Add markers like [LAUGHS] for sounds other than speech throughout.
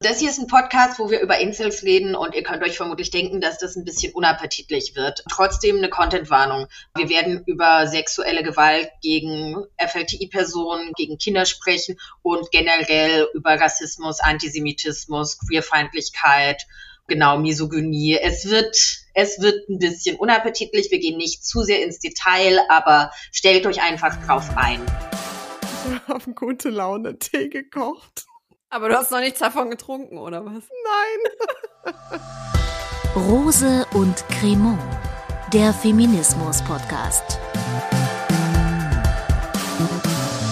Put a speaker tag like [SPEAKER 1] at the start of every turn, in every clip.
[SPEAKER 1] Das hier ist ein Podcast, wo wir über Incels reden und ihr könnt euch vermutlich denken, dass das ein bisschen unappetitlich wird. Trotzdem eine Contentwarnung. Wir werden über sexuelle Gewalt gegen FLTI-Personen, gegen Kinder sprechen und generell über Rassismus, Antisemitismus, Queerfeindlichkeit, genau, Misogynie. Es wird, es wird ein bisschen unappetitlich. Wir gehen nicht zu sehr ins Detail, aber stellt euch einfach drauf ein.
[SPEAKER 2] Ich habe gute Laune Tee gekocht.
[SPEAKER 3] Aber du hast noch nichts davon getrunken, oder was?
[SPEAKER 2] Nein. [LAUGHS]
[SPEAKER 4] Rose und Cremant, der Feminismus-Podcast.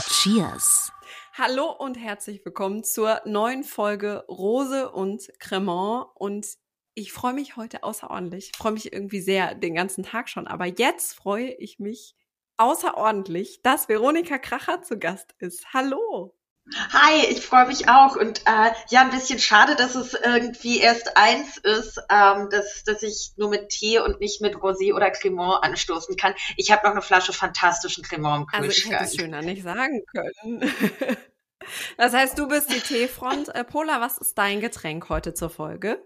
[SPEAKER 4] Cheers.
[SPEAKER 3] Hallo und herzlich willkommen zur neuen Folge Rose und Cremant. Und ich freue mich heute außerordentlich. Ich freue mich irgendwie sehr den ganzen Tag schon. Aber jetzt freue ich mich außerordentlich, dass Veronika Kracher zu Gast ist. Hallo.
[SPEAKER 1] Hi, ich freue mich auch und äh, ja, ein bisschen schade, dass es irgendwie erst eins ist, ähm, dass, dass ich nur mit Tee und nicht mit Rosé oder Cremant anstoßen kann. Ich habe noch eine Flasche fantastischen Cremant im
[SPEAKER 3] Kühlschrank. Also ich hätte es schöner nicht sagen können. [LAUGHS] das heißt, du bist die Teefront. Äh, Pola, was ist dein Getränk heute zur Folge?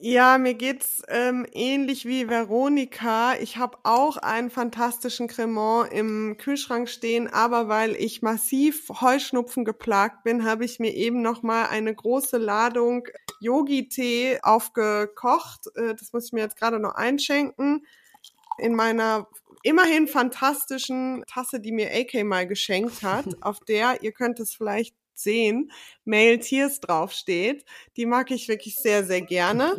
[SPEAKER 2] Ja, mir geht's ähm, ähnlich wie Veronika. Ich habe auch einen fantastischen Cremant im Kühlschrank stehen, aber weil ich massiv Heuschnupfen geplagt bin, habe ich mir eben noch mal eine große Ladung Yogi-Tee aufgekocht. Äh, das muss ich mir jetzt gerade noch einschenken in meiner immerhin fantastischen Tasse, die mir AK mal geschenkt hat, [LAUGHS] auf der, ihr könnt es vielleicht sehen, Male Tears draufsteht. Die mag ich wirklich sehr, sehr gerne.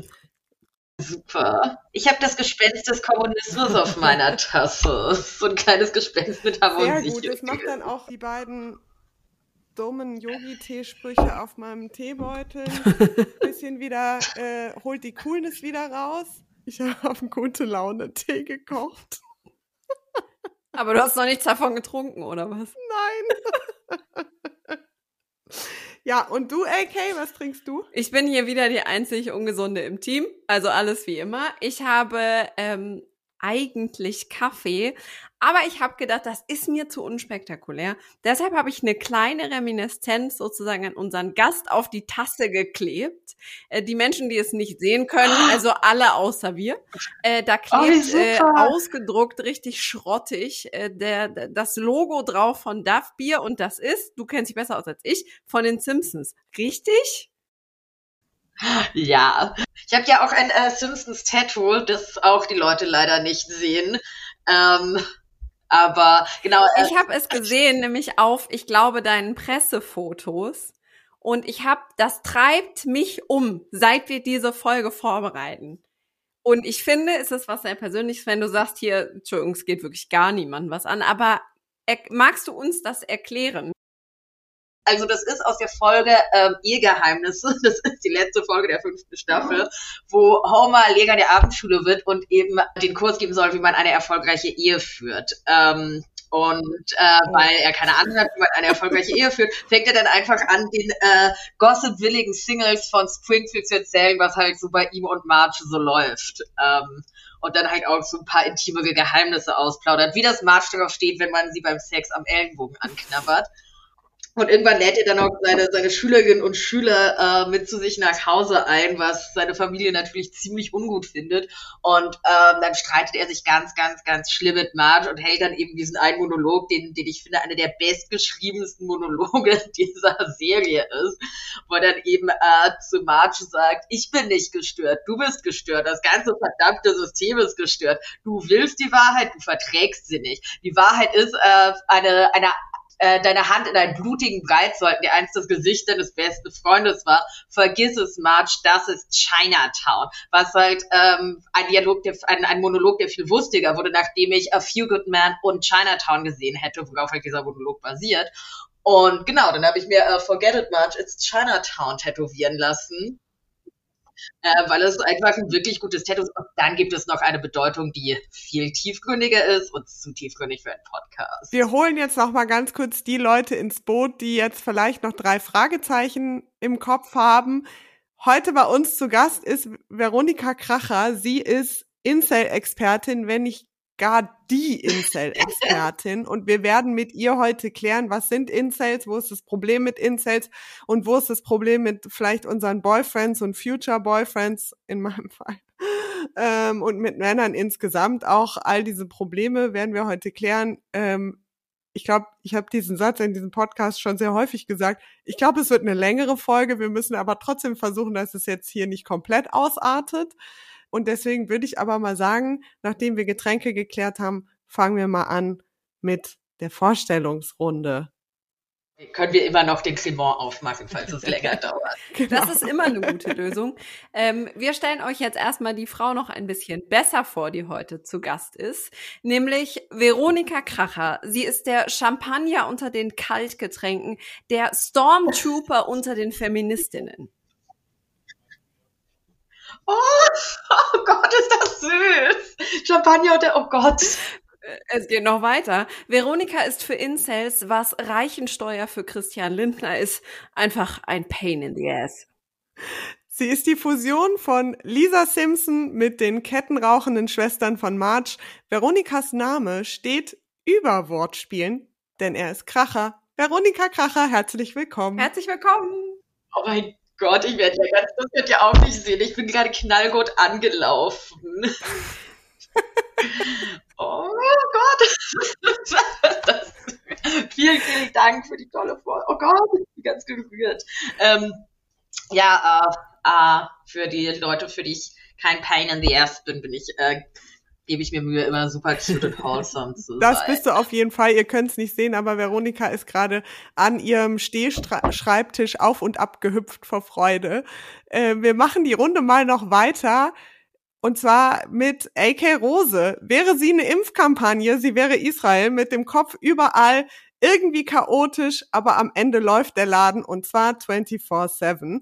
[SPEAKER 1] Super. Ich habe das Gespenst des Kommunismus auf meiner Tasse. So ein kleines Gespenst mit Harmonie.
[SPEAKER 2] Sehr gut, das macht dann auch die beiden dummen Yogi-Teesprüche auf meinem Teebeutel. Bisschen wieder, äh, holt die Coolness wieder raus. Ich habe auf gute Laune Tee gekocht.
[SPEAKER 3] Aber du hast noch nichts davon getrunken, oder was?
[SPEAKER 2] Nein. Ja, und du, AK, was trinkst du?
[SPEAKER 3] Ich bin hier wieder die einzig Ungesunde im Team, also alles wie immer. Ich habe ähm, eigentlich Kaffee, aber ich habe gedacht, das ist mir zu unspektakulär. Deshalb habe ich eine kleine Reminiszenz sozusagen an unseren Gast auf die Tasse geklebt. Äh, die Menschen, die es nicht sehen können, ah. also alle außer wir, äh, da oh, klebt oh, äh, ausgedruckt richtig schrottig äh, der, das Logo drauf von Duff Bier und das ist, du kennst dich besser aus als ich, von den Simpsons. Richtig?
[SPEAKER 1] Ja, ich habe ja auch ein äh, Simpsons Tattoo, das auch die Leute leider nicht sehen. Ähm, aber genau.
[SPEAKER 3] Äh, ich habe es gesehen, nämlich auf, ich glaube, deinen Pressefotos. Und ich habe, das treibt mich um, seit wir diese Folge vorbereiten. Und ich finde, es ist was sehr Persönliches, wenn du sagst, hier, Entschuldigung, es geht wirklich gar niemandem was an, aber magst du uns das erklären?
[SPEAKER 1] Also das ist aus der Folge ähm, Ehegeheimnisse. [LAUGHS] Das ist die letzte Folge der fünften Staffel, wo Homer Lehrer der Abendschule wird und eben den Kurs geben soll, wie man eine erfolgreiche Ehe führt. Ähm, und äh, weil er keine Ahnung hat, wie man eine erfolgreiche Ehe führt, fängt er dann einfach an, den äh, gossip-willigen Singles von Springfield zu erzählen, was halt so bei ihm und Marge so läuft. Ähm, und dann halt auch so ein paar intimere Geheimnisse ausplaudert, wie das Marge darauf steht, wenn man sie beim Sex am Ellenbogen anknabbert. Und irgendwann lädt er dann auch seine, seine Schülerinnen und Schüler äh, mit zu sich nach Hause ein, was seine Familie natürlich ziemlich ungut findet. Und ähm, dann streitet er sich ganz, ganz, ganz schlimm mit Marge und hält dann eben diesen einen Monolog, den, den ich finde, einer der bestgeschriebensten Monologe [LAUGHS] dieser Serie ist, wo er dann eben äh, zu Marge sagt, ich bin nicht gestört, du bist gestört, das ganze verdammte System ist gestört. Du willst die Wahrheit, du verträgst sie nicht. Die Wahrheit ist äh, eine, eine äh, deine Hand in einen blutigen Brei sollten, die einst das Gesicht deines besten Freundes war. Vergiss es, March, das ist Chinatown. Was halt ähm, ein Dialog, der, ein, ein Monolog, der viel wustiger wurde, nachdem ich A Few Good Men und Chinatown gesehen hätte, worauf halt dieser Monolog basiert. Und genau, dann habe ich mir äh, Forget It March, It's Chinatown tätowieren lassen äh, weil es einfach ein wirklich gutes Tattoo ist. Und dann gibt es noch eine Bedeutung, die viel tiefgründiger ist und zu tiefgründig für einen Podcast.
[SPEAKER 2] Wir holen jetzt noch mal ganz kurz die Leute ins Boot, die jetzt vielleicht noch drei Fragezeichen im Kopf haben. Heute bei uns zu Gast ist Veronika Kracher. Sie ist Incel-Expertin, wenn ich gar die Incel-Expertin [LAUGHS] und wir werden mit ihr heute klären, was sind Incels, wo ist das Problem mit Incels und wo ist das Problem mit vielleicht unseren Boyfriends und Future Boyfriends in meinem Fall ähm, und mit Männern insgesamt auch. All diese Probleme werden wir heute klären. Ähm, ich glaube, ich habe diesen Satz in diesem Podcast schon sehr häufig gesagt. Ich glaube, es wird eine längere Folge. Wir müssen aber trotzdem versuchen, dass es jetzt hier nicht komplett ausartet. Und deswegen würde ich aber mal sagen, nachdem wir Getränke geklärt haben, fangen wir mal an mit der Vorstellungsrunde.
[SPEAKER 1] Können wir immer noch den Cremant aufmachen, falls es länger [LAUGHS] dauert.
[SPEAKER 3] Genau. Das ist immer eine gute Lösung. Ähm, wir stellen euch jetzt erstmal die Frau noch ein bisschen besser vor, die heute zu Gast ist, nämlich Veronika Kracher. Sie ist der Champagner unter den Kaltgetränken, der Stormtrooper unter den Feministinnen.
[SPEAKER 1] Oh, [LAUGHS] oh Gott, ist das süß. Champagner und der, oh Gott.
[SPEAKER 3] Es geht noch weiter. Veronika ist für Incels, was Reichensteuer für Christian Lindner ist, einfach ein Pain in the ass.
[SPEAKER 2] Sie ist die Fusion von Lisa Simpson mit den kettenrauchenden Schwestern von March. Veronikas Name steht über Wortspielen, denn er ist Kracher. Veronika Kracher, herzlich willkommen.
[SPEAKER 3] Herzlich willkommen.
[SPEAKER 1] Oh mein Gott, ich werde ja ganz, das wird ja auch nicht sehen. Ich bin gerade knallgut angelaufen. [LAUGHS] oh Gott. Das, [LAUGHS] vielen, vielen Dank für die tolle Folge. Oh Gott, ich bin ganz gerührt. Ähm, ja, äh, äh, für die Leute, für die ich kein Pain in the Ass bin, bin ich äh, gebe ich mir Mühe, immer super cute und wholesome zu [LAUGHS]
[SPEAKER 2] das sein. Das bist du auf jeden Fall. Ihr könnt es nicht sehen, aber Veronika ist gerade an ihrem Stehschreibtisch auf und ab gehüpft vor Freude. Äh, wir machen die Runde mal noch weiter. Und zwar mit AK Rose. Wäre sie eine Impfkampagne, sie wäre Israel mit dem Kopf überall irgendwie chaotisch, aber am Ende läuft der Laden und zwar 24-7.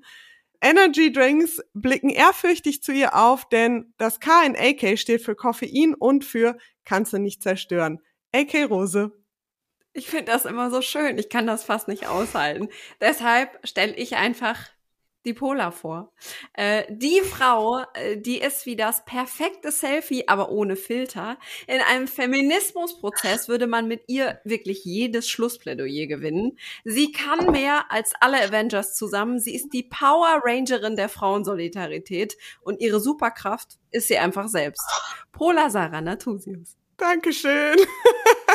[SPEAKER 2] Energy Drinks blicken ehrfürchtig zu ihr auf, denn das K in AK steht für Koffein und für kannst du nicht zerstören. AK Rose.
[SPEAKER 3] Ich finde das immer so schön. Ich kann das fast nicht aushalten. Deshalb stelle ich einfach die Pola vor. Äh, die Frau, äh, die ist wie das perfekte Selfie, aber ohne Filter. In einem Feminismusprozess würde man mit ihr wirklich jedes Schlussplädoyer gewinnen. Sie kann mehr als alle Avengers zusammen. Sie ist die Power Rangerin der Frauensolidarität und ihre Superkraft ist sie einfach selbst. Pola Sarah Natusius.
[SPEAKER 2] Dankeschön.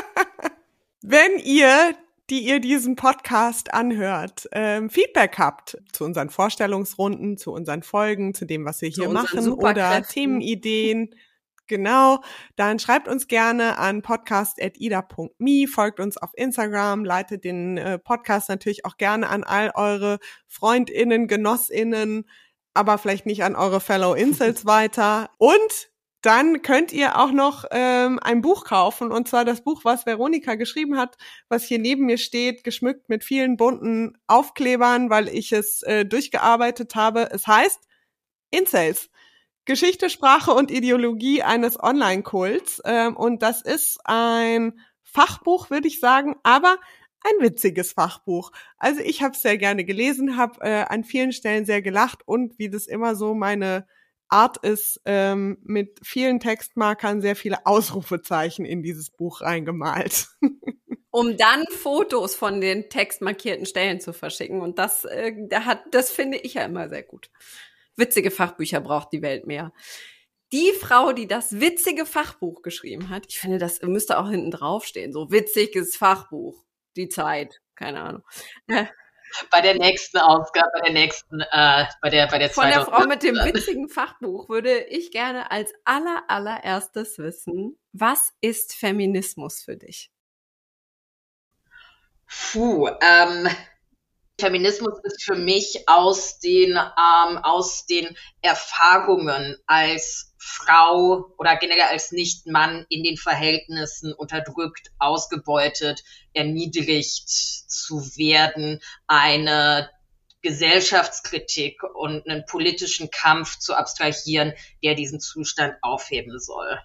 [SPEAKER 2] [LAUGHS] Wenn ihr die ihr diesen Podcast anhört, ähm, Feedback habt zu unseren Vorstellungsrunden, zu unseren Folgen, zu dem, was wir hier machen oder Themenideen. Genau, dann schreibt uns gerne an podcast.ida.me, folgt uns auf Instagram, leitet den äh, Podcast natürlich auch gerne an all eure Freundinnen, Genossinnen, aber vielleicht nicht an eure Fellow Incels [LAUGHS] weiter. Und dann könnt ihr auch noch ähm, ein Buch kaufen, und zwar das Buch, was Veronika geschrieben hat, was hier neben mir steht, geschmückt mit vielen bunten Aufklebern, weil ich es äh, durchgearbeitet habe. Es heißt Incels. Geschichte, Sprache und Ideologie eines Online-Kults. Ähm, und das ist ein Fachbuch, würde ich sagen, aber ein witziges Fachbuch. Also ich habe es sehr gerne gelesen, habe äh, an vielen Stellen sehr gelacht und wie das immer so meine Art ist ähm, mit vielen Textmarkern sehr viele Ausrufezeichen in dieses Buch reingemalt. [LAUGHS]
[SPEAKER 3] um dann Fotos von den textmarkierten Stellen zu verschicken. Und das, äh, da hat, das finde ich ja immer sehr gut. Witzige Fachbücher braucht die Welt mehr. Die Frau, die das witzige Fachbuch geschrieben hat, ich finde, das müsste auch hinten draufstehen. So witziges Fachbuch. Die Zeit. Keine Ahnung.
[SPEAKER 1] Bei der nächsten Ausgabe, bei der nächsten, äh, bei der, bei der
[SPEAKER 3] Von der Frau mit dem witzigen Fachbuch würde ich gerne als aller, allererstes wissen, was ist Feminismus für dich?
[SPEAKER 1] Puh, ähm, Feminismus ist für mich aus den, ähm, aus den Erfahrungen als Frau oder generell als Nicht-Mann in den Verhältnissen unterdrückt, ausgebeutet, erniedrigt zu werden, eine Gesellschaftskritik und einen politischen Kampf zu abstrahieren, der diesen Zustand aufheben soll.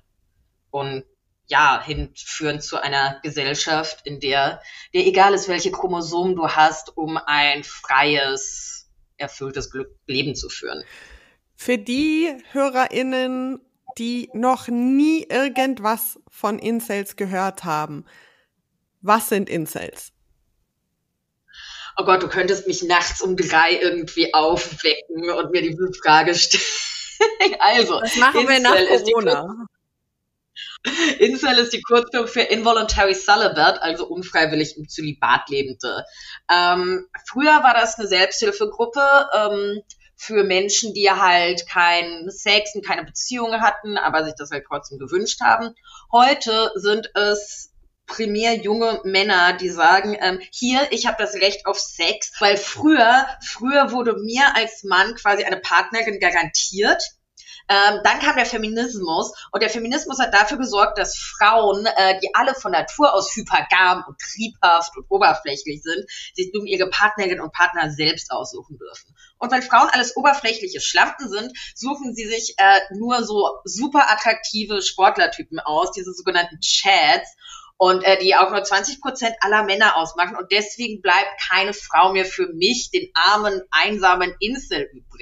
[SPEAKER 1] Und ja, hinführen zu einer Gesellschaft, in der dir egal ist, welche Chromosomen du hast, um ein freies, erfülltes Glück Leben zu führen.
[SPEAKER 2] Für die HörerInnen die noch nie irgendwas von Incels gehört haben. Was sind Incels?
[SPEAKER 1] Oh Gott, du könntest mich nachts um drei irgendwie aufwecken und mir die Frage stellen. [LAUGHS] also,
[SPEAKER 3] was machen wir nach Corona? [LAUGHS]
[SPEAKER 1] Incel ist die Kurzform für Involuntary Celibate, also unfreiwillig im Zölibat lebende. Ähm, früher war das eine Selbsthilfegruppe ähm, für Menschen, die halt keinen Sex und keine Beziehungen hatten, aber sich das halt trotzdem gewünscht haben. Heute sind es primär junge Männer, die sagen, ähm, hier, ich habe das Recht auf Sex, weil früher, früher wurde mir als Mann quasi eine Partnerin garantiert ähm, dann kam der Feminismus und der Feminismus hat dafür gesorgt, dass Frauen, äh, die alle von Natur aus hypergam und triebhaft und oberflächlich sind, sich nun ihre Partnerin und Partner selbst aussuchen dürfen. Und weil Frauen alles oberflächliche Schlampen sind, suchen sie sich äh, nur so super attraktive Sportlertypen aus, diese sogenannten Chads und äh, die auch nur 20 Prozent aller Männer ausmachen. Und deswegen bleibt keine Frau mehr für mich, den armen, einsamen Insel übrig.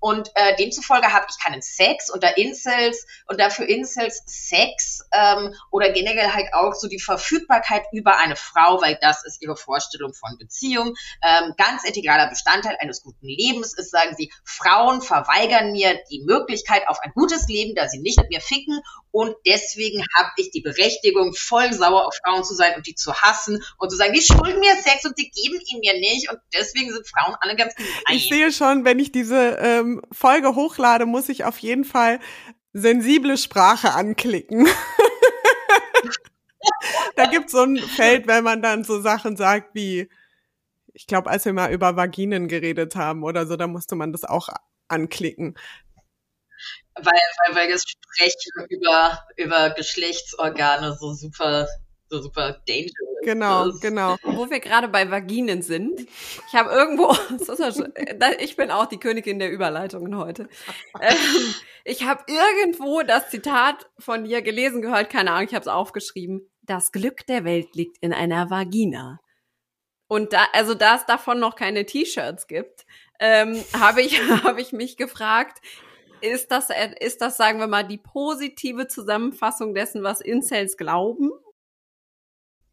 [SPEAKER 1] Und äh, demzufolge habe ich keinen Sex unter Incels und dafür Incels Sex ähm, oder generell halt auch so die Verfügbarkeit über eine Frau, weil das ist ihre Vorstellung von Beziehung. Ähm, ganz integraler Bestandteil eines guten Lebens ist, sagen sie, Frauen verweigern mir die Möglichkeit auf ein gutes Leben, da sie nicht mit mir ficken und deswegen habe ich die Berechtigung, voll sauer auf Frauen zu sein und die zu hassen und zu sagen, die schulden mir Sex und die geben ihn mir nicht. Und deswegen sind Frauen alle ganz gemein.
[SPEAKER 2] Ich sehe schon, wenn ich diese ähm, Folge hochlade, muss ich auf jeden Fall sensible Sprache anklicken. [LAUGHS] da gibt's so ein Feld, wenn man dann so Sachen sagt wie, ich glaube, als wir mal über Vaginen geredet haben oder so, da musste man das auch anklicken
[SPEAKER 1] weil, weil, das Sprechen über, über Geschlechtsorgane so super, so super dangerous
[SPEAKER 2] Genau, ist. genau.
[SPEAKER 3] Wo wir gerade bei Vaginen sind. Ich habe irgendwo, [LAUGHS] ich bin auch die Königin der Überleitungen heute. Ähm, ich habe irgendwo das Zitat von dir gelesen gehört, keine Ahnung, ich habe es aufgeschrieben. Das Glück der Welt liegt in einer Vagina. Und da, also da es davon noch keine T-Shirts gibt, ähm, habe ich, [LAUGHS] hab ich mich gefragt, ist das, ist das, sagen wir mal, die positive Zusammenfassung dessen, was Incels glauben?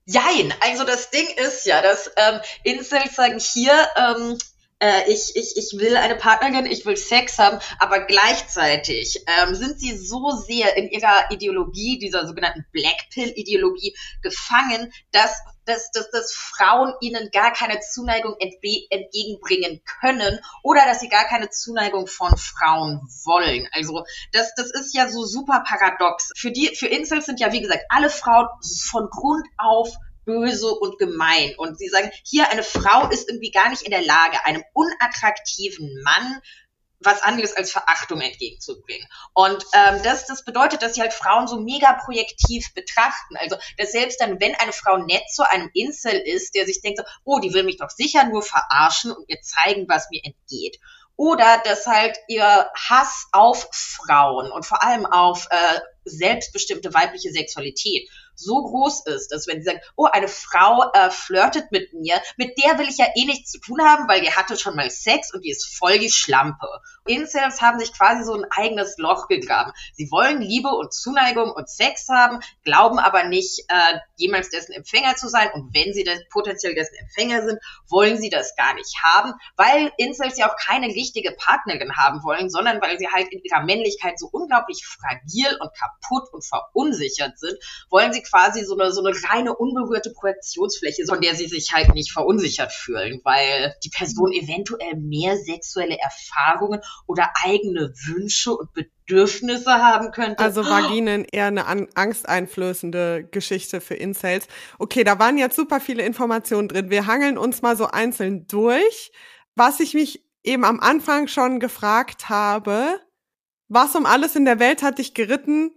[SPEAKER 1] Jein, also das Ding ist ja, dass ähm, Incels sagen hier, ähm, äh, ich, ich, ich will eine Partnerin, ich will Sex haben, aber gleichzeitig ähm, sind sie so sehr in ihrer Ideologie, dieser sogenannten Black Pill-Ideologie gefangen, dass, dass, dass, dass Frauen ihnen gar keine Zuneigung entgegenbringen können oder dass sie gar keine Zuneigung von Frauen wollen. Also das, das ist ja so super paradox. Für die, für Incels sind ja wie gesagt alle Frauen von Grund auf böse und gemein. Und sie sagen, hier eine Frau ist irgendwie gar nicht in der Lage, einem unattraktiven Mann was anderes als Verachtung entgegenzubringen. Und ähm, das, das bedeutet, dass sie halt Frauen so mega projektiv betrachten. Also, dass selbst dann, wenn eine Frau nett zu einem Insel ist, der sich denkt, so, oh, die will mich doch sicher nur verarschen und mir zeigen, was mir entgeht. Oder dass halt ihr Hass auf Frauen und vor allem auf äh, selbstbestimmte weibliche Sexualität so groß ist, dass wenn sie sagen, oh, eine Frau äh, flirtet mit mir, mit der will ich ja eh nichts zu tun haben, weil die hatte schon mal Sex und die ist voll die Schlampe. Incels haben sich quasi so ein eigenes Loch gegraben. Sie wollen Liebe und Zuneigung und Sex haben, glauben aber nicht, äh, jemals dessen Empfänger zu sein. Und wenn sie potenziell dessen Empfänger sind, wollen sie das gar nicht haben, weil Incels ja auch keine richtige Partnerin haben wollen, sondern weil sie halt in ihrer Männlichkeit so unglaublich fragil und kaputt und verunsichert sind, wollen sie quasi so eine, so eine reine unberührte Projektionsfläche, von der sie sich halt nicht verunsichert fühlen, weil die Person eventuell mehr sexuelle Erfahrungen oder eigene Wünsche und Bedürfnisse haben könnte.
[SPEAKER 2] Also Vaginen eher eine angsteinflößende Geschichte für Incels. Okay, da waren jetzt super viele Informationen drin. Wir hangeln uns mal so einzeln durch. Was ich mich eben am Anfang schon gefragt habe, was um alles in der Welt hat dich geritten,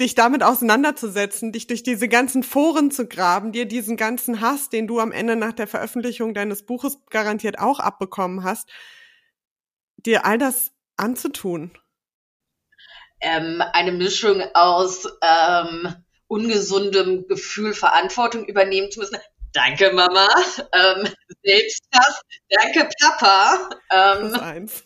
[SPEAKER 2] dich damit auseinanderzusetzen, dich durch diese ganzen Foren zu graben, dir diesen ganzen Hass, den du am Ende nach der Veröffentlichung deines Buches garantiert auch abbekommen hast, dir all das anzutun?
[SPEAKER 1] Ähm, eine Mischung aus ähm, ungesundem Gefühl, Verantwortung übernehmen zu müssen. Danke, Mama. Ähm, Selbsthass. Danke, Papa. Ähm,
[SPEAKER 2] eins.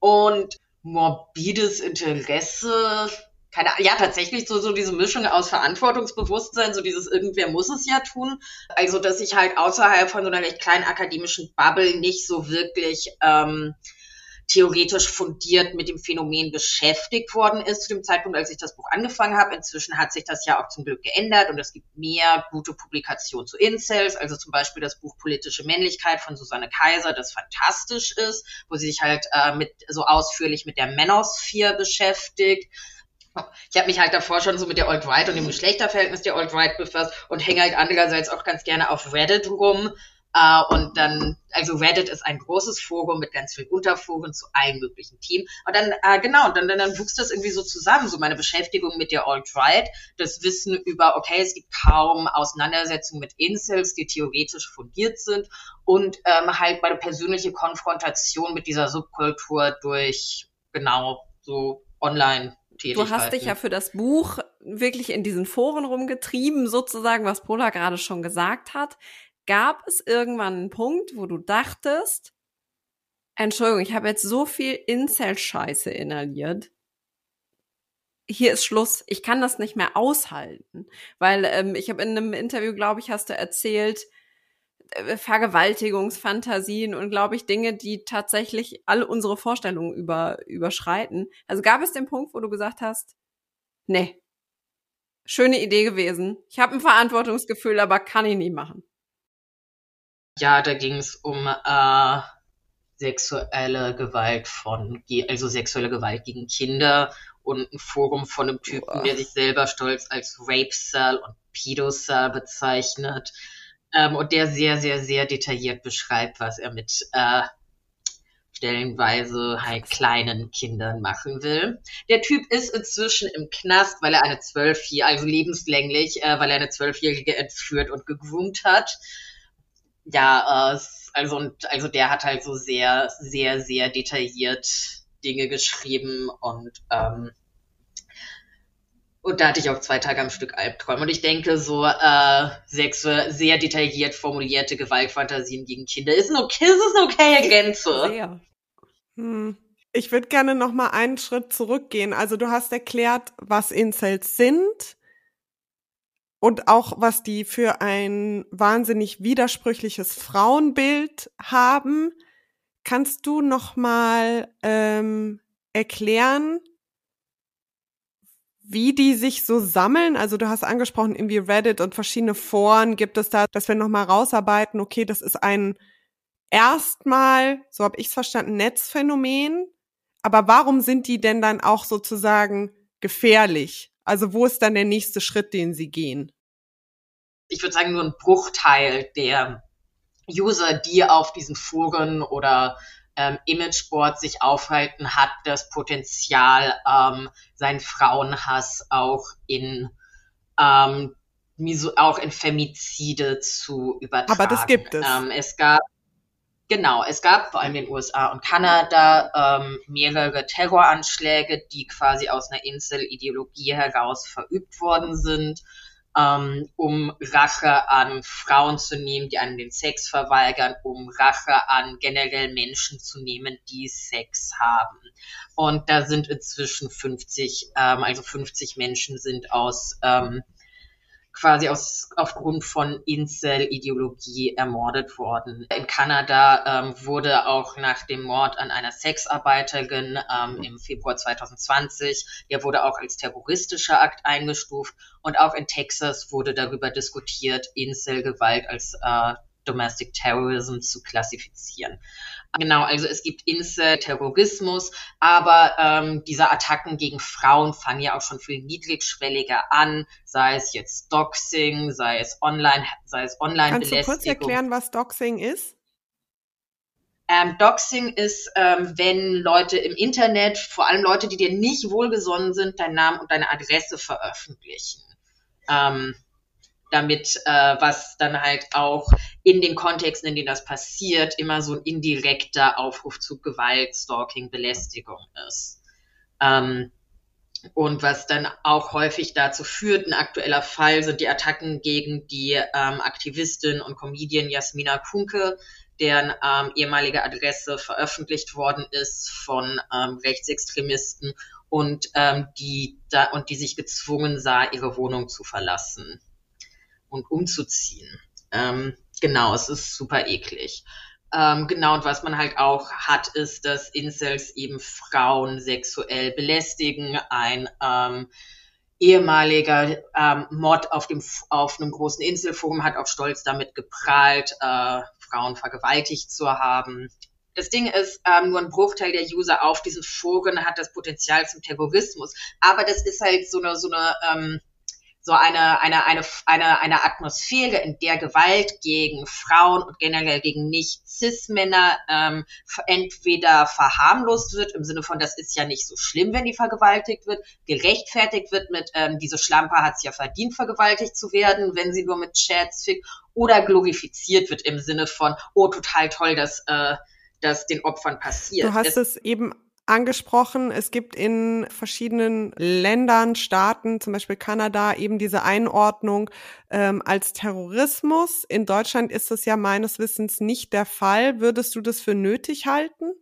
[SPEAKER 1] Und morbides Interesse keine, ja, tatsächlich so, so diese Mischung aus Verantwortungsbewusstsein, so dieses irgendwer muss es ja tun. Also, dass ich halt außerhalb von so einer recht kleinen akademischen Bubble nicht so wirklich ähm, theoretisch fundiert mit dem Phänomen beschäftigt worden ist zu dem Zeitpunkt, als ich das Buch angefangen habe. Inzwischen hat sich das ja auch zum Glück geändert und es gibt mehr gute Publikationen zu Incels, also zum Beispiel das Buch Politische Männlichkeit von Susanne Kaiser, das fantastisch ist, wo sie sich halt äh, mit so ausführlich mit der Manosphere beschäftigt. [LAUGHS] Ich habe mich halt davor schon so mit der Alt-Right und dem Geschlechterverhältnis der Alt-Right befasst und hänge halt andererseits auch ganz gerne auf Reddit rum. Uh, und dann, also Reddit ist ein großes Forum mit ganz vielen Unterforen zu allen möglichen Themen. Und dann, uh, genau, und dann, dann, wuchs das irgendwie so zusammen, so meine Beschäftigung mit der Alt-Right, das Wissen über, okay, es gibt kaum Auseinandersetzungen mit Incels, die theoretisch fundiert sind und ähm, halt meine persönliche Konfrontation mit dieser Subkultur durch, genau, so online
[SPEAKER 3] Du hast dich ja für das Buch wirklich in diesen Foren rumgetrieben, sozusagen, was Pola gerade schon gesagt hat. Gab es irgendwann einen Punkt, wo du dachtest, Entschuldigung, ich habe jetzt so viel Incel-Scheiße inhaliert. Hier ist Schluss. Ich kann das nicht mehr aushalten. Weil ähm, ich habe in einem Interview, glaube ich, hast du erzählt, äh, Vergewaltigungsfantasien und glaube ich Dinge, die tatsächlich alle unsere Vorstellungen über, überschreiten. Also gab es den Punkt, wo du gesagt hast, nee, schöne Idee gewesen. Ich habe ein Verantwortungsgefühl, aber kann ich nie machen.
[SPEAKER 1] Ja, da ging es um äh, sexuelle Gewalt von, also sexuelle Gewalt gegen Kinder und ein Forum von einem Typen, Boah. der sich selber stolz als Rape Cell und Pedocell bezeichnet ähm, und der sehr, sehr, sehr detailliert beschreibt, was er mit äh, stellenweise halt kleinen Kindern machen will. Der Typ ist inzwischen im Knast, weil er eine zwölfjährige, also lebenslänglich, äh, weil er eine zwölfjährige entführt und gegroomt hat. Ja, äh, also und also der hat halt so sehr, sehr, sehr detailliert Dinge geschrieben und ähm, und da hatte ich auch zwei Tage am Stück Albträume. Und ich denke, so äh, sexuell, sehr detailliert formulierte Gewaltfantasien gegen Kinder ist, ein okay, ist eine okaye Grenze. Sehr.
[SPEAKER 2] Hm. Ich würde gerne noch mal einen Schritt zurückgehen. Also du hast erklärt, was Incels sind und auch was die für ein wahnsinnig widersprüchliches Frauenbild haben. Kannst du noch mal ähm, erklären, wie die sich so sammeln. Also du hast angesprochen, irgendwie Reddit und verschiedene Foren gibt es da, dass wir nochmal rausarbeiten, okay, das ist ein erstmal, so habe ich es verstanden, Netzphänomen. Aber warum sind die denn dann auch sozusagen gefährlich? Also wo ist dann der nächste Schritt, den sie gehen?
[SPEAKER 1] Ich würde sagen, nur ein Bruchteil der User, die auf diesen Foren oder ähm, Imageboard sich aufhalten, hat das Potenzial, ähm, seinen Frauenhass auch in ähm, auch in Femizide zu übertragen.
[SPEAKER 2] Aber das gibt es.
[SPEAKER 1] Ähm, es gab Genau, es gab vor allem in den USA und Kanada ähm, mehrere Terroranschläge, die quasi aus einer Insel-Ideologie heraus verübt worden sind ähm, um Rache an Frauen zu nehmen, die einem den Sex verweigern, um Rache an generell Menschen zu nehmen, die Sex haben. Und da sind inzwischen 50, ähm, also 50 Menschen sind aus ähm, quasi aus, aufgrund von Incel-Ideologie ermordet worden. In Kanada ähm, wurde auch nach dem Mord an einer Sexarbeiterin ähm, im Februar 2020, der wurde auch als terroristischer Akt eingestuft und auch in Texas wurde darüber diskutiert, Incel-Gewalt als äh, Domestic Terrorism zu klassifizieren. Genau, also es gibt Insel-Terrorismus, aber ähm, diese Attacken gegen Frauen fangen ja auch schon viel niedrigschwelliger an, sei es jetzt Doxing, sei es online, sei es Online-Belästigung.
[SPEAKER 2] Kannst du kurz erklären, was Doxing ist?
[SPEAKER 1] Ähm, Doxing ist, ähm, wenn Leute im Internet, vor allem Leute, die dir nicht wohlgesonnen sind, deinen Namen und deine Adresse veröffentlichen. Ähm, damit, äh, was dann halt auch in den Kontexten, in denen das passiert, immer so ein indirekter Aufruf zu Gewalt, Stalking, Belästigung ist. Ähm, und was dann auch häufig dazu führt, ein aktueller Fall sind die Attacken gegen die ähm, Aktivistin und Comedian Jasmina Kunke, deren ähm, ehemalige Adresse veröffentlicht worden ist von ähm, Rechtsextremisten und ähm, die da und die sich gezwungen sah, ihre Wohnung zu verlassen und umzuziehen. Ähm, genau, es ist super eklig. Ähm, genau, und was man halt auch hat, ist, dass Incels eben Frauen sexuell belästigen. Ein ähm, ehemaliger ähm, Mod auf, dem, auf einem großen Inselforum hat auch stolz damit geprahlt, äh, Frauen vergewaltigt zu haben. Das Ding ist, ähm, nur ein Bruchteil der User auf diesen Foren hat das Potenzial zum Terrorismus. Aber das ist halt so eine, so eine ähm, so eine, eine, eine, eine, eine Atmosphäre, in der Gewalt gegen Frauen und generell gegen Nicht-Cis-Männer ähm, entweder verharmlost wird, im Sinne von, das ist ja nicht so schlimm, wenn die vergewaltigt wird, gerechtfertigt wird mit, ähm, diese Schlampe hat es ja verdient, vergewaltigt zu werden, wenn sie nur mit Chats fickt, oder glorifiziert wird im Sinne von, oh, total toll, dass, äh, das den Opfern passiert.
[SPEAKER 2] Du hast es, es eben angesprochen. Es gibt in verschiedenen Ländern, Staaten, zum Beispiel Kanada, eben diese Einordnung ähm, als Terrorismus. In Deutschland ist das ja meines Wissens nicht der Fall. Würdest du das für nötig halten?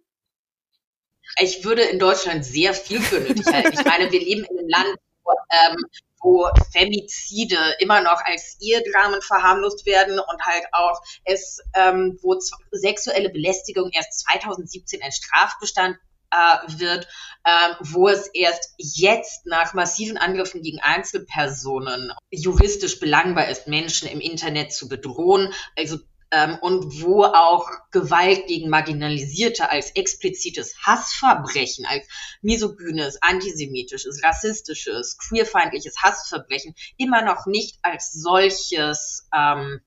[SPEAKER 1] Ich würde in Deutschland sehr viel für nötig halten. Ich meine, wir leben in einem Land, wo, ähm, wo Femizide immer noch als Ehedramen verharmlost werden und halt auch es, ähm, wo sexuelle Belästigung erst 2017 ein Strafbestand äh, wird, äh, wo es erst jetzt nach massiven Angriffen gegen Einzelpersonen juristisch belangbar ist, Menschen im Internet zu bedrohen. Also ähm, und wo auch Gewalt gegen Marginalisierte als explizites Hassverbrechen, als misogynes, antisemitisches, rassistisches, queerfeindliches Hassverbrechen immer noch nicht als solches, ähm,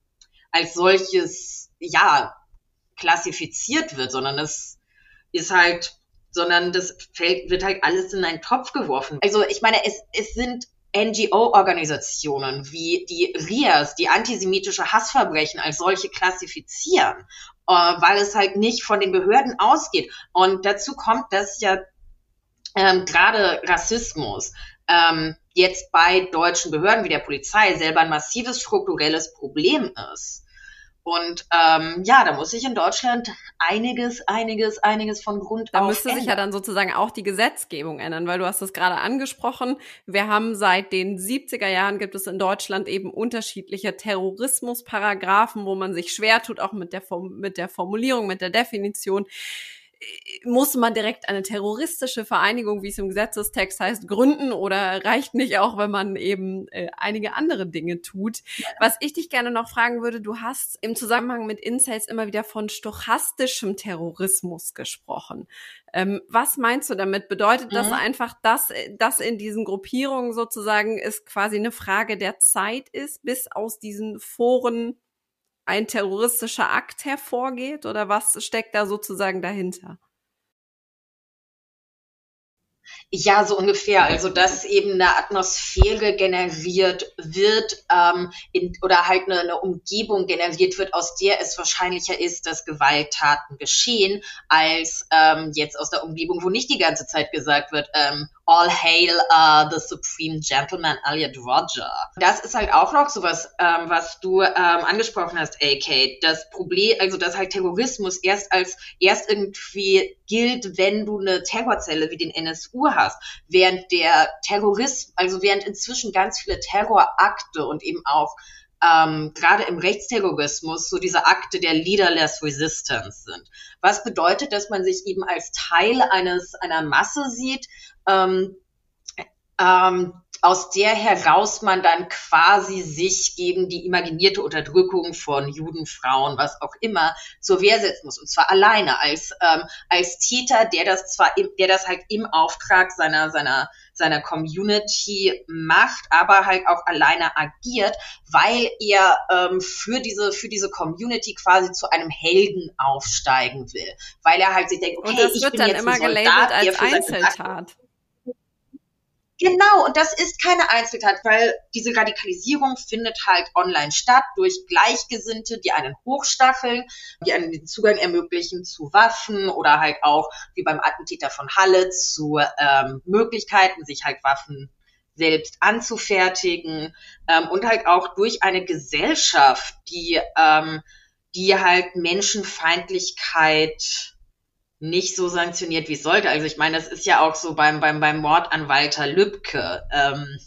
[SPEAKER 1] als solches, ja, klassifiziert wird, sondern es ist halt sondern das fällt, wird halt alles in einen Topf geworfen. Also ich meine, es, es sind NGO-Organisationen wie die RIAS, die antisemitische Hassverbrechen als solche klassifizieren, äh, weil es halt nicht von den Behörden ausgeht. Und dazu kommt, dass ja ähm, gerade Rassismus ähm, jetzt bei deutschen Behörden wie der Polizei selber ein massives strukturelles Problem ist. Und ähm, ja, da muss sich in Deutschland einiges, einiges, einiges von Grund
[SPEAKER 3] da
[SPEAKER 1] auf
[SPEAKER 3] Da müsste
[SPEAKER 1] ändern.
[SPEAKER 3] sich ja dann sozusagen auch die Gesetzgebung ändern, weil du hast es gerade angesprochen. Wir haben seit den 70er Jahren gibt es in Deutschland eben unterschiedliche Terrorismusparagraphen, wo man sich schwer tut, auch mit der, mit der Formulierung, mit der Definition muss man direkt eine terroristische Vereinigung, wie es im Gesetzestext heißt, gründen oder reicht nicht auch, wenn man eben äh, einige andere Dinge tut? Was ich dich gerne noch fragen würde, du hast im Zusammenhang mit Incels immer wieder von stochastischem Terrorismus gesprochen. Ähm, was meinst du damit? Bedeutet mhm. das einfach, dass das in diesen Gruppierungen sozusagen ist quasi eine Frage der Zeit ist, bis aus diesen Foren ein terroristischer Akt hervorgeht oder was steckt da sozusagen dahinter?
[SPEAKER 1] Ja, so ungefähr. Also, dass eben eine Atmosphäre generiert wird ähm, in, oder halt eine, eine Umgebung generiert wird, aus der es wahrscheinlicher ist, dass Gewalttaten geschehen, als ähm, jetzt aus der Umgebung, wo nicht die ganze Zeit gesagt wird, ähm, All hail uh, the supreme gentleman Elliot Roger. Das ist halt auch noch sowas, ähm, was du ähm, angesprochen hast, AK. Das Problem, also dass halt Terrorismus erst als erst irgendwie gilt, wenn du eine Terrorzelle wie den NSU hast, während der Terrorismus, also während inzwischen ganz viele Terrorakte und eben auch ähm, gerade im Rechtsterrorismus so diese Akte der Leaderless Resistance sind. Was bedeutet, dass man sich eben als Teil eines einer Masse sieht, ähm, ähm, aus der heraus man dann quasi sich gegen die imaginierte Unterdrückung von Juden, Frauen, was auch immer, zur Wehr setzen muss. Und zwar alleine als, ähm, als Täter, der das zwar, im, der das halt im Auftrag seiner, seiner, seiner Community macht, aber halt auch alleine agiert, weil er ähm, für diese, für diese Community quasi zu einem Helden aufsteigen will. Weil er halt sich denkt, okay,
[SPEAKER 3] Und das
[SPEAKER 1] ich
[SPEAKER 3] wird
[SPEAKER 1] bin
[SPEAKER 3] dann
[SPEAKER 1] jetzt
[SPEAKER 3] immer
[SPEAKER 1] ein Soldat,
[SPEAKER 3] gelabelt als Einzeltat.
[SPEAKER 1] Genau, und das ist keine Einzeltat, weil diese Radikalisierung findet halt online statt durch Gleichgesinnte, die einen hochstacheln, die einen den Zugang ermöglichen zu Waffen oder halt auch, wie beim Attentäter von Halle, zu ähm, Möglichkeiten, sich halt Waffen selbst anzufertigen ähm, und halt auch durch eine Gesellschaft, die ähm, die halt Menschenfeindlichkeit nicht so sanktioniert, wie es sollte. Also ich meine, das ist ja auch so beim, beim, beim Mord an Walter Lübcke, ähm,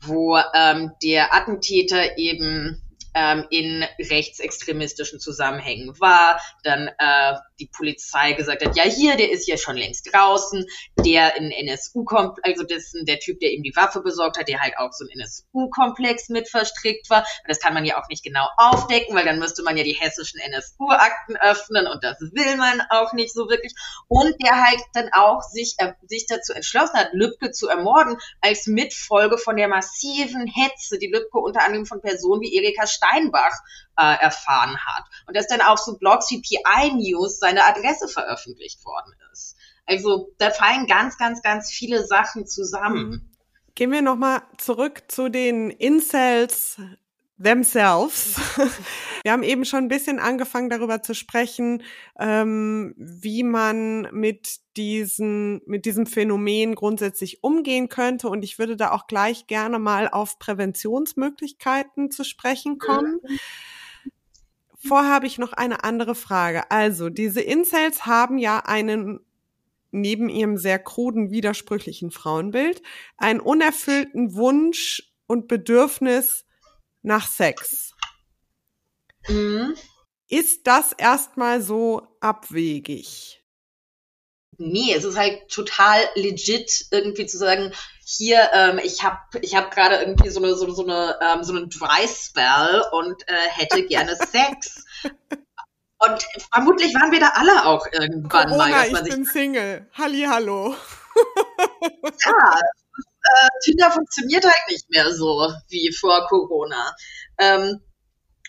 [SPEAKER 1] wo ähm, der Attentäter eben ähm, in rechtsextremistischen Zusammenhängen war, dann äh, die Polizei gesagt hat, ja hier, der ist ja schon längst draußen, der in NSU also dessen der Typ, der ihm die Waffe besorgt hat, der halt auch so ein NSU-Komplex mit verstrickt war. Das kann man ja auch nicht genau aufdecken, weil dann müsste man ja die hessischen NSU-Akten öffnen und das will man auch nicht so wirklich. Und der halt dann auch sich, äh, sich dazu entschlossen hat, Lübcke zu ermorden, als Mitfolge von der massiven Hetze, die Lübcke unter anderem von Personen wie Erika Steinbach äh, erfahren hat. Und dass dann auch so Blogs wie PI News seine Adresse veröffentlicht worden ist. Also da fallen ganz, ganz, ganz viele Sachen zusammen. Mhm.
[SPEAKER 2] Gehen wir nochmal zurück zu den Incels themselves. [LAUGHS] Wir haben eben schon ein bisschen angefangen darüber zu sprechen, ähm, wie man mit diesen, mit diesem Phänomen grundsätzlich umgehen könnte. Und ich würde da auch gleich gerne mal auf Präventionsmöglichkeiten zu sprechen kommen. Mhm. Vorher habe ich noch eine andere Frage. Also, diese Incels haben ja einen neben ihrem sehr kruden, widersprüchlichen Frauenbild einen unerfüllten Wunsch und Bedürfnis nach Sex. Mhm. Ist das erstmal so abwegig?
[SPEAKER 1] Nee, es ist halt total legit, irgendwie zu sagen, hier, ähm, ich habe ich hab gerade irgendwie so eine so, so eine ähm, so einen Dry Spell und äh, hätte gerne [LAUGHS] Sex. Und vermutlich waren wir da alle auch irgendwann
[SPEAKER 2] Corona,
[SPEAKER 1] mal.
[SPEAKER 2] Ich sich bin Single. Halli, hallo.
[SPEAKER 1] ja, [LAUGHS] äh, Tinder funktioniert halt nicht mehr so wie vor Corona. Ähm,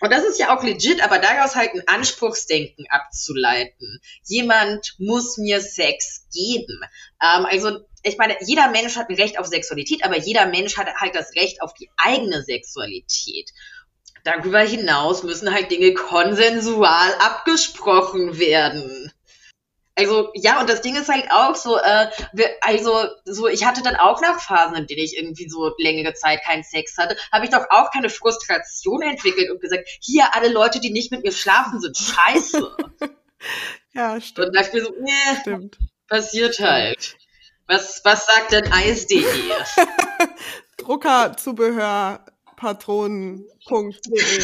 [SPEAKER 1] und das ist ja auch legit, aber daraus halt ein Anspruchsdenken abzuleiten. Jemand muss mir Sex geben. Ähm, also ich meine, jeder Mensch hat ein Recht auf Sexualität, aber jeder Mensch hat halt das Recht auf die eigene Sexualität. Darüber hinaus müssen halt Dinge konsensual abgesprochen werden. Also ja, und das Ding ist halt auch so, äh, wir, also so, ich hatte dann auch nach Phasen, in denen ich irgendwie so längere Zeit keinen Sex hatte, habe ich doch auch keine Frustration entwickelt und gesagt, hier alle Leute, die nicht mit mir schlafen, sind scheiße. [LAUGHS]
[SPEAKER 2] ja, stimmt.
[SPEAKER 1] Und dachte mir so, nee, stimmt. passiert halt. Was, was sagt denn Eis.de? [LAUGHS]
[SPEAKER 2] Druckerzubehörpatronen.de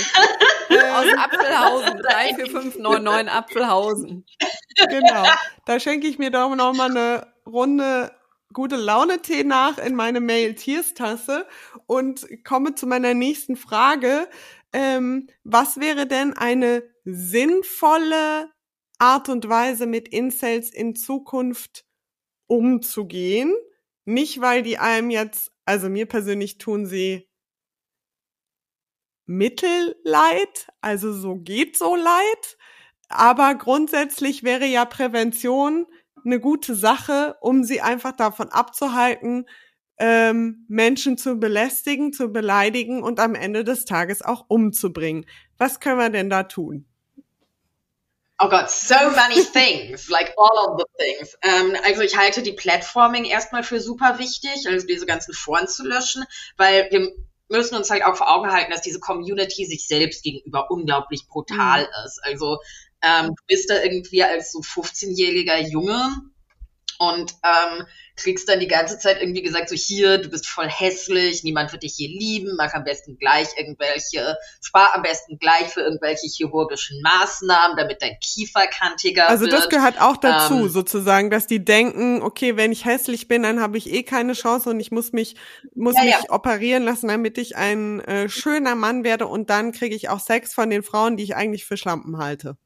[SPEAKER 3] Aus Apfelhausen, 34599 Apfelhausen.
[SPEAKER 2] Genau. Da schenke ich mir doch noch mal eine Runde gute Laune-Tee nach in meine Mail-Tiers-Tasse und komme zu meiner nächsten Frage. Ähm, was wäre denn eine sinnvolle Art und Weise, mit Incels in Zukunft umzugehen? Nicht, weil die einem jetzt, also mir persönlich tun sie Mittelleid, also so geht so leid, aber grundsätzlich wäre ja Prävention eine gute Sache, um sie einfach davon abzuhalten, ähm, Menschen zu belästigen, zu beleidigen und am Ende des Tages auch umzubringen. Was können wir denn da tun?
[SPEAKER 1] Oh Gott, so many things, like all of the things. Ähm, also ich halte die Platforming erstmal für super wichtig, also diese ganzen Foren zu löschen, weil wir müssen uns halt auch vor Augen halten, dass diese Community sich selbst gegenüber unglaublich brutal mhm. ist. Also ähm, du bist da irgendwie als so 15-jähriger Junge und ähm, kriegst dann die ganze Zeit irgendwie gesagt, so hier, du bist voll hässlich, niemand wird dich hier lieben, mach am besten gleich irgendwelche, spar am besten gleich für irgendwelche chirurgischen Maßnahmen, damit dein Kiefer kantiger
[SPEAKER 2] also
[SPEAKER 1] wird.
[SPEAKER 2] Also das gehört auch dazu, ähm, sozusagen, dass die denken, okay, wenn ich hässlich bin, dann habe ich eh keine Chance und ich muss mich, muss ja, mich ja. operieren lassen, damit ich ein äh, schöner Mann werde und dann kriege ich auch Sex von den Frauen, die ich eigentlich für Schlampen halte.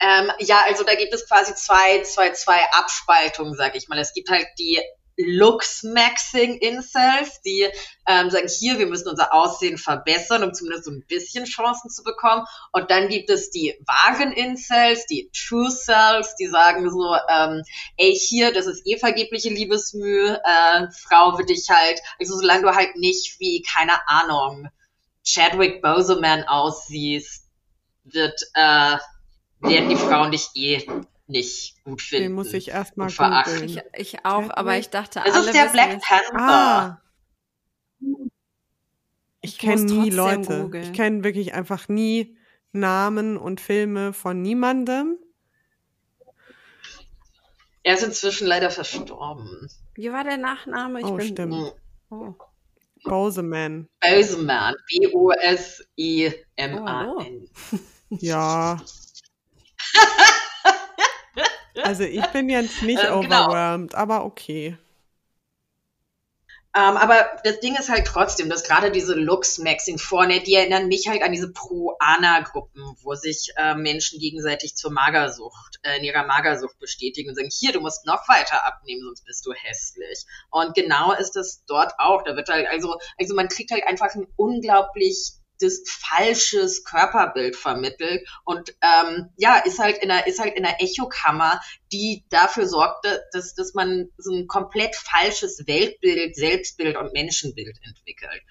[SPEAKER 1] Ähm, ja, also da gibt es quasi zwei, zwei, zwei Abspaltungen, sag ich mal. Es gibt halt die Looks-Maxing-Incels, die ähm, sagen, hier, wir müssen unser Aussehen verbessern, um zumindest so ein bisschen Chancen zu bekommen. Und dann gibt es die wahren Incels, die True Selves, die sagen so, ähm, ey, hier, das ist eh vergebliche Liebesmühe, äh, Frau wird dich halt, also solange du halt nicht wie, keine Ahnung, Chadwick Boseman aussiehst, wird, äh, werden die Frauen dich eh nicht gut finden. Den
[SPEAKER 2] muss ich erstmal verachten.
[SPEAKER 3] Ich, ich auch, aber ich dachte,
[SPEAKER 1] das alle ist der Black Panther. Ah.
[SPEAKER 2] Ich, kenne nie Leute. Googlen. Ich kenne wirklich einfach nie Nachnamen und Filme von niemandem.
[SPEAKER 1] Er ist inzwischen leider verstorben.
[SPEAKER 3] Wie war der Nachname?
[SPEAKER 2] Ich oh, bin, stimmt. Oh. Boseman.
[SPEAKER 1] Boseman. B-O-S-E-M-A-N.
[SPEAKER 2] Oh, ja. [LAUGHS] also ich bin jetzt nicht [LAUGHS] ähm, genau. overwhelmed, genau. aber okay.
[SPEAKER 1] Ähm, aber das Ding ist halt trotzdem, dass gerade diese Looks Maxing vorne, die erinnern mich halt an diese Pro-Ana-Gruppen, wo sich äh, Menschen gegenseitig zur Magersucht, äh, in ihrer Magersucht bestätigen und sagen, hier, du musst noch weiter abnehmen, sonst bist du hässlich. Und genau ist das dort auch. Da wird halt, also, also man kriegt halt einfach ein unglaublich das falsches Körperbild vermittelt und ähm, ja ist halt in einer ist halt in einer Echokammer, die dafür sorgt, dass dass man so ein komplett falsches Weltbild, Selbstbild und Menschenbild entwickelt.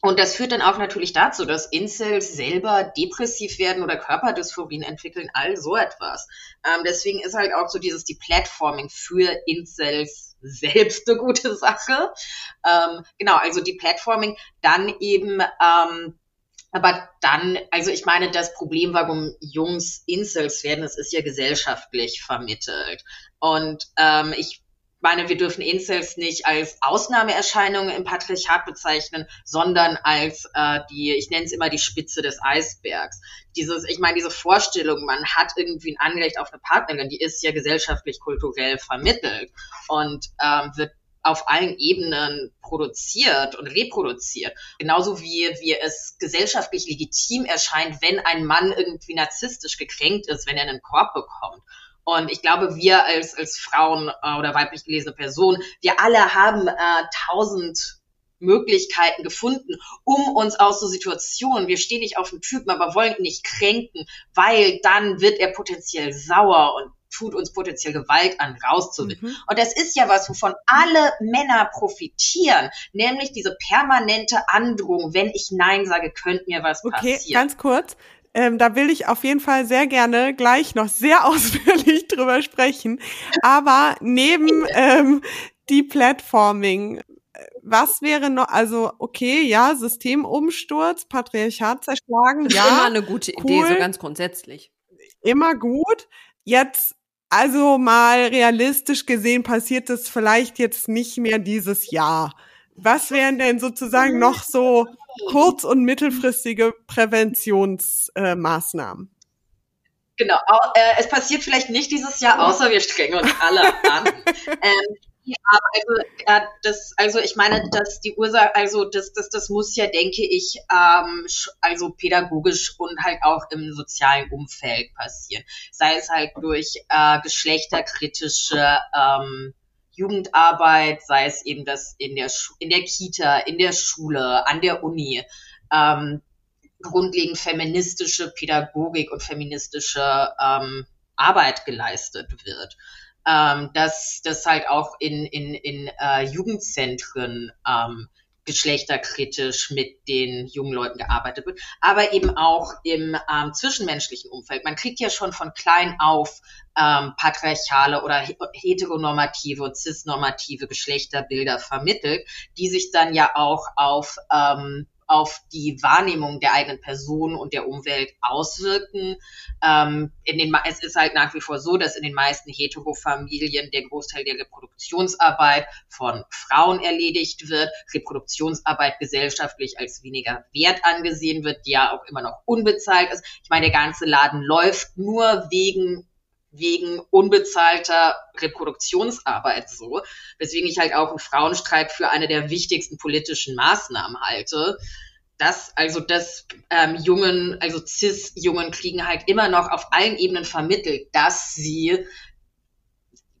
[SPEAKER 1] Und das führt dann auch natürlich dazu, dass Incels selber depressiv werden oder Körperdysphorien entwickeln, all so etwas. Ähm, deswegen ist halt auch so dieses die Platforming für Incels selbst eine gute Sache. Ähm, genau, also die Platforming dann eben ähm, aber dann, also ich meine, das Problem, warum Jungs Incels werden, das ist ja gesellschaftlich vermittelt. Und ähm, ich meine, wir dürfen Incels nicht als Ausnahmeerscheinungen im Patriarchat bezeichnen, sondern als äh, die, ich nenne es immer die Spitze des Eisbergs. Dieses, ich meine, diese Vorstellung, man hat irgendwie ein Anrecht auf eine Partnerin, die ist ja gesellschaftlich, kulturell vermittelt und ähm, wird auf allen Ebenen produziert und reproduziert. Genauso wie, wie es gesellschaftlich legitim erscheint, wenn ein Mann irgendwie narzisstisch gekränkt ist, wenn er einen Korb bekommt. Und ich glaube, wir als, als Frauen äh, oder weiblich gelesene Personen, wir alle haben äh, tausend Möglichkeiten gefunden, um uns aus so Situationen, wir stehen nicht auf den Typen, aber wollen ihn nicht kränken, weil dann wird er potenziell sauer und tut uns potenziell Gewalt an, rauszuwinden. Mhm. Und das ist ja was, wovon alle Männer profitieren, nämlich diese permanente Androhung, wenn ich Nein sage, könnte mir was
[SPEAKER 2] okay,
[SPEAKER 1] passieren. Okay,
[SPEAKER 2] ganz kurz. Ähm, da will ich auf jeden Fall sehr gerne gleich noch sehr [LAUGHS] ausführlich drüber sprechen. Aber neben ähm, die Platforming, was wäre noch, also okay, ja, Systemumsturz, Patriarchat zerschlagen, ja.
[SPEAKER 3] Immer eine gute cool, Idee, so ganz grundsätzlich.
[SPEAKER 2] Immer gut. Jetzt, also mal realistisch gesehen, passiert es vielleicht jetzt nicht mehr dieses Jahr. Was wären denn sozusagen noch so kurz- und mittelfristige Präventionsmaßnahmen? Äh,
[SPEAKER 1] genau, äh, es passiert vielleicht nicht dieses Jahr, außer wir strengen uns alle an. [LAUGHS] ähm, ja, also, äh, das, also ich meine, dass die Ursache, also das, das, das muss ja, denke ich, ähm, also pädagogisch und halt auch im sozialen Umfeld passieren. Sei es halt durch äh, geschlechterkritische ähm, Jugendarbeit, sei es eben das in der, in der Kita, in der Schule, an der Uni, ähm, grundlegend feministische Pädagogik und feministische ähm, Arbeit geleistet wird. Ähm, dass das halt auch in, in, in äh, Jugendzentren ähm, geschlechterkritisch mit den jungen Leuten gearbeitet wird, aber eben auch im ähm, zwischenmenschlichen Umfeld. Man kriegt ja schon von klein auf ähm, patriarchale oder heteronormative und cisnormative Geschlechterbilder vermittelt, die sich dann ja auch auf ähm, auf die Wahrnehmung der eigenen Person und der Umwelt auswirken. Ähm, in den, es ist halt nach wie vor so, dass in den meisten Heterofamilien der Großteil der Reproduktionsarbeit von Frauen erledigt wird, Reproduktionsarbeit gesellschaftlich als weniger wert angesehen wird, die ja auch immer noch unbezahlt ist. Ich meine, der ganze Laden läuft nur wegen wegen unbezahlter Reproduktionsarbeit so, weswegen ich halt auch einen Frauenstreik für eine der wichtigsten politischen Maßnahmen halte. Dass also das ähm, Jungen, also cis-Jungen kriegen halt immer noch auf allen Ebenen vermittelt, dass sie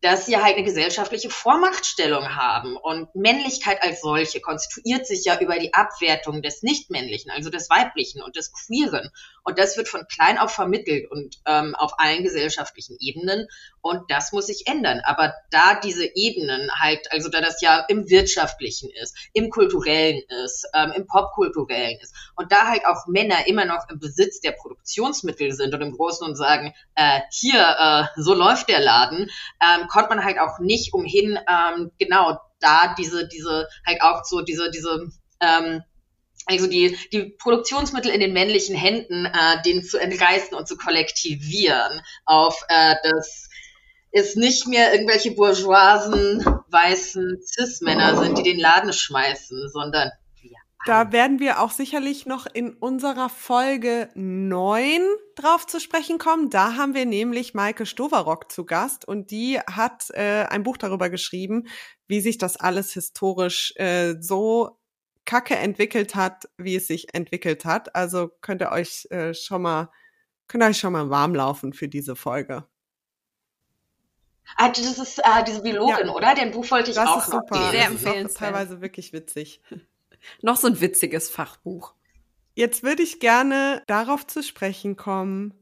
[SPEAKER 1] dass sie halt eine gesellschaftliche Vormachtstellung haben. Und Männlichkeit als solche konstituiert sich ja über die Abwertung des Nichtmännlichen, also des Weiblichen und des Queeren. Und das wird von klein auf vermittelt und ähm, auf allen gesellschaftlichen Ebenen. Und das muss sich ändern. Aber da diese Ebenen halt, also da das ja im Wirtschaftlichen ist, im Kulturellen ist, ähm, im Popkulturellen ist und da halt auch Männer immer noch im Besitz der Produktionsmittel sind und im Großen und sagen, äh, hier, äh, so läuft der Laden, ähm, konnte man halt auch nicht umhin, ähm, genau da diese, diese, halt auch so diese, diese, ähm, also die, die Produktionsmittel in den männlichen Händen, äh, denen zu entreißen und zu kollektivieren auf äh, das es nicht mehr irgendwelche bourgeoisen weißen Cis-Männer sind, die den Laden schmeißen, sondern wir.
[SPEAKER 2] Da werden wir auch sicherlich noch in unserer Folge 9 drauf zu sprechen kommen. Da haben wir nämlich Maike Stoverock zu Gast und die hat äh, ein Buch darüber geschrieben, wie sich das alles historisch äh, so kacke entwickelt hat, wie es sich entwickelt hat. Also könnt ihr euch äh, schon mal, könnt ihr euch schon mal warm laufen für diese Folge.
[SPEAKER 1] Ah, das ist äh, diese Biologin, ja. oder? Den Buch wollte ich
[SPEAKER 2] das
[SPEAKER 1] auch
[SPEAKER 2] ist
[SPEAKER 1] noch
[SPEAKER 2] super.
[SPEAKER 1] lesen.
[SPEAKER 3] Sehr
[SPEAKER 2] Das ist auch
[SPEAKER 3] empfehlenswert.
[SPEAKER 2] teilweise wirklich witzig. [LAUGHS]
[SPEAKER 3] Noch so ein witziges Fachbuch.
[SPEAKER 2] Jetzt würde ich gerne darauf zu sprechen kommen,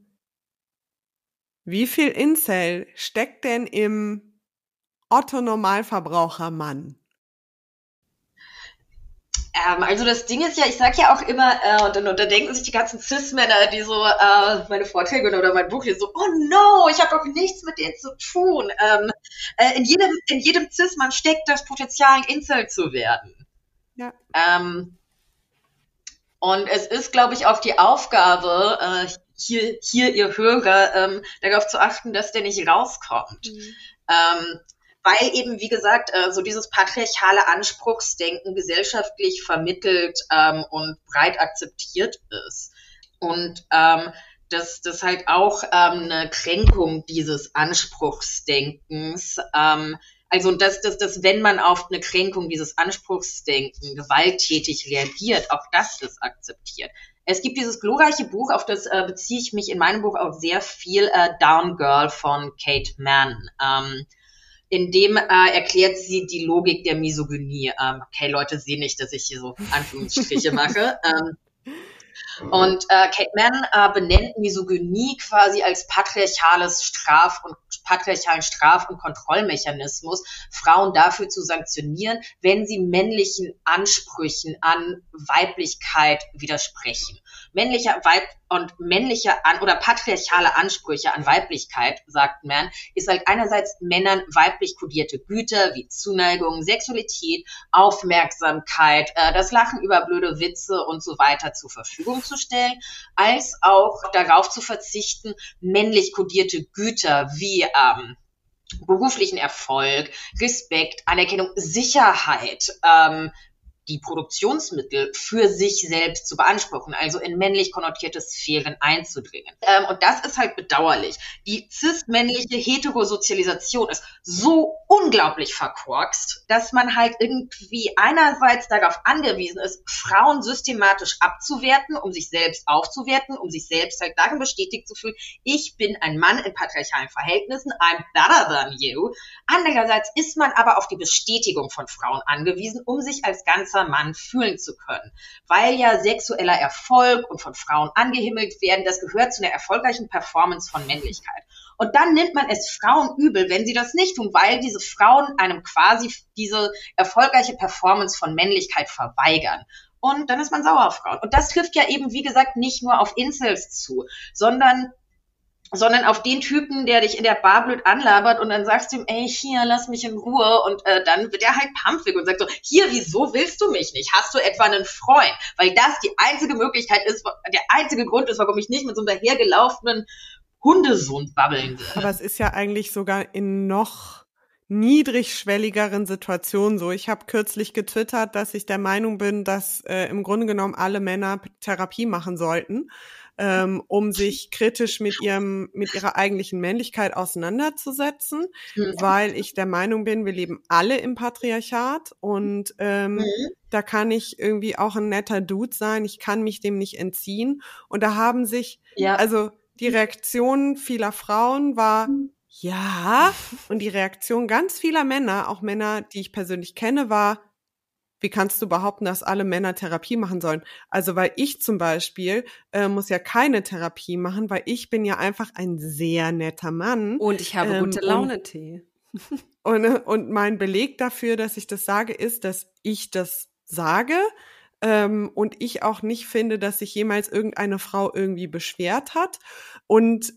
[SPEAKER 2] wie viel Incel steckt denn im Otto Normalverbraucher-Mann?
[SPEAKER 1] Ähm, also das Ding ist ja, ich sag ja auch immer, äh, und, dann, und dann denken sich die ganzen Cis-Männer, die so äh, meine Vorträge oder mein Buch lesen, so, oh no, ich habe doch nichts mit denen zu tun. Ähm, äh, in jedem, in jedem Cis-Mann steckt das Potenzial, ein Incel zu werden.
[SPEAKER 2] Ja.
[SPEAKER 1] Ähm, und es ist, glaube ich, auch die Aufgabe, äh, hier, hier ihr Hörer, ähm, darauf zu achten, dass der nicht rauskommt. Ähm, weil eben, wie gesagt, äh, so dieses patriarchale Anspruchsdenken gesellschaftlich vermittelt ähm, und breit akzeptiert ist. Und ähm, dass das halt auch ähm, eine Kränkung dieses Anspruchsdenkens, ähm, also dass, dass, dass wenn man auf eine Kränkung dieses Anspruchsdenken gewalttätig reagiert, auch das ist akzeptiert. Es gibt dieses glorreiche Buch, auf das äh, beziehe ich mich in meinem Buch auch sehr viel, äh, Down Girl von Kate Mann. Ähm, in dem äh, erklärt sie die Logik der Misogynie. Ähm, okay, Leute sehen nicht, dass ich hier so Anführungsstriche mache. [LAUGHS] Ähm, und äh, Kate Mann äh, benennt Misogynie quasi als patriarchales Straf- und patriarchalen Straf- und Kontrollmechanismus, Frauen dafür zu sanktionieren, wenn sie männlichen Ansprüchen an Weiblichkeit widersprechen. Männlicher Weib und männliche an oder patriarchale Ansprüche an Weiblichkeit, sagt Mann, ist halt einerseits Männern weiblich kodierte Güter wie Zuneigung, Sexualität, Aufmerksamkeit, äh, das Lachen über blöde Witze und so weiter zur Verfügung zu stellen, als auch darauf zu verzichten, männlich kodierte Güter wie ähm, beruflichen Erfolg, Respekt, Anerkennung, Sicherheit, ähm, die Produktionsmittel für sich selbst zu beanspruchen, also in männlich konnotierte Sphären einzudringen. Ähm, und das ist halt bedauerlich. Die cis-männliche Heterosozialisation ist so unglaublich verkorkst, dass man halt irgendwie einerseits darauf angewiesen ist, Frauen systematisch abzuwerten, um sich selbst aufzuwerten, um sich selbst halt darin bestätigt zu fühlen, ich bin ein Mann in patriarchalen Verhältnissen, I'm better than you. Andererseits ist man aber auf die Bestätigung von Frauen angewiesen, um sich als ganzer Mann fühlen zu können. Weil ja sexueller Erfolg und von Frauen angehimmelt werden, das gehört zu einer erfolgreichen Performance von Männlichkeit. Und dann nimmt man es Frauen übel, wenn sie das nicht tun, weil diese Frauen einem quasi diese erfolgreiche Performance von Männlichkeit verweigern. Und dann ist man sauer auf Frauen. Und das trifft ja eben, wie gesagt, nicht nur auf Incels zu, sondern sondern auf den Typen, der dich in der Bar blöd anlabert und dann sagst du ihm, ey, hier, lass mich in Ruhe und äh, dann wird er halt pumpig und sagt so, hier, wieso willst du mich nicht? Hast du etwa einen Freund? Weil das die einzige Möglichkeit ist, der einzige Grund ist, warum ich nicht mit so einem dahergelaufenen Hundesohn babbeln will.
[SPEAKER 2] Aber es ist ja eigentlich sogar in noch niedrigschwelligeren Situationen so. Ich habe kürzlich getwittert, dass ich der Meinung bin, dass äh, im Grunde genommen alle Männer Therapie machen sollten, ähm, um sich kritisch mit ihrem mit ihrer eigentlichen Männlichkeit auseinanderzusetzen,
[SPEAKER 1] Mhm.
[SPEAKER 2] weil ich der Meinung bin, wir leben alle im Patriarchat und ähm,
[SPEAKER 1] Mhm.
[SPEAKER 2] da kann ich irgendwie auch ein netter Dude sein. Ich kann mich dem nicht entziehen. Und da haben sich
[SPEAKER 1] Ja.
[SPEAKER 2] also die Reaktion vieler Frauen war ja und die Reaktion ganz vieler Männer, auch Männer, die ich persönlich kenne, war wie kannst du behaupten, dass alle Männer Therapie machen sollen? Also weil ich zum Beispiel äh, muss ja keine Therapie machen, weil ich bin ja einfach ein sehr netter Mann.
[SPEAKER 3] Und ich habe
[SPEAKER 2] Ähm,
[SPEAKER 3] gute Laune-Tee. [LAUGHS]
[SPEAKER 2] Und, und mein Beleg dafür, dass ich das sage, ist, dass ich das sage ähm, und ich auch nicht finde, dass sich jemals irgendeine Frau irgendwie beschwert hat. Und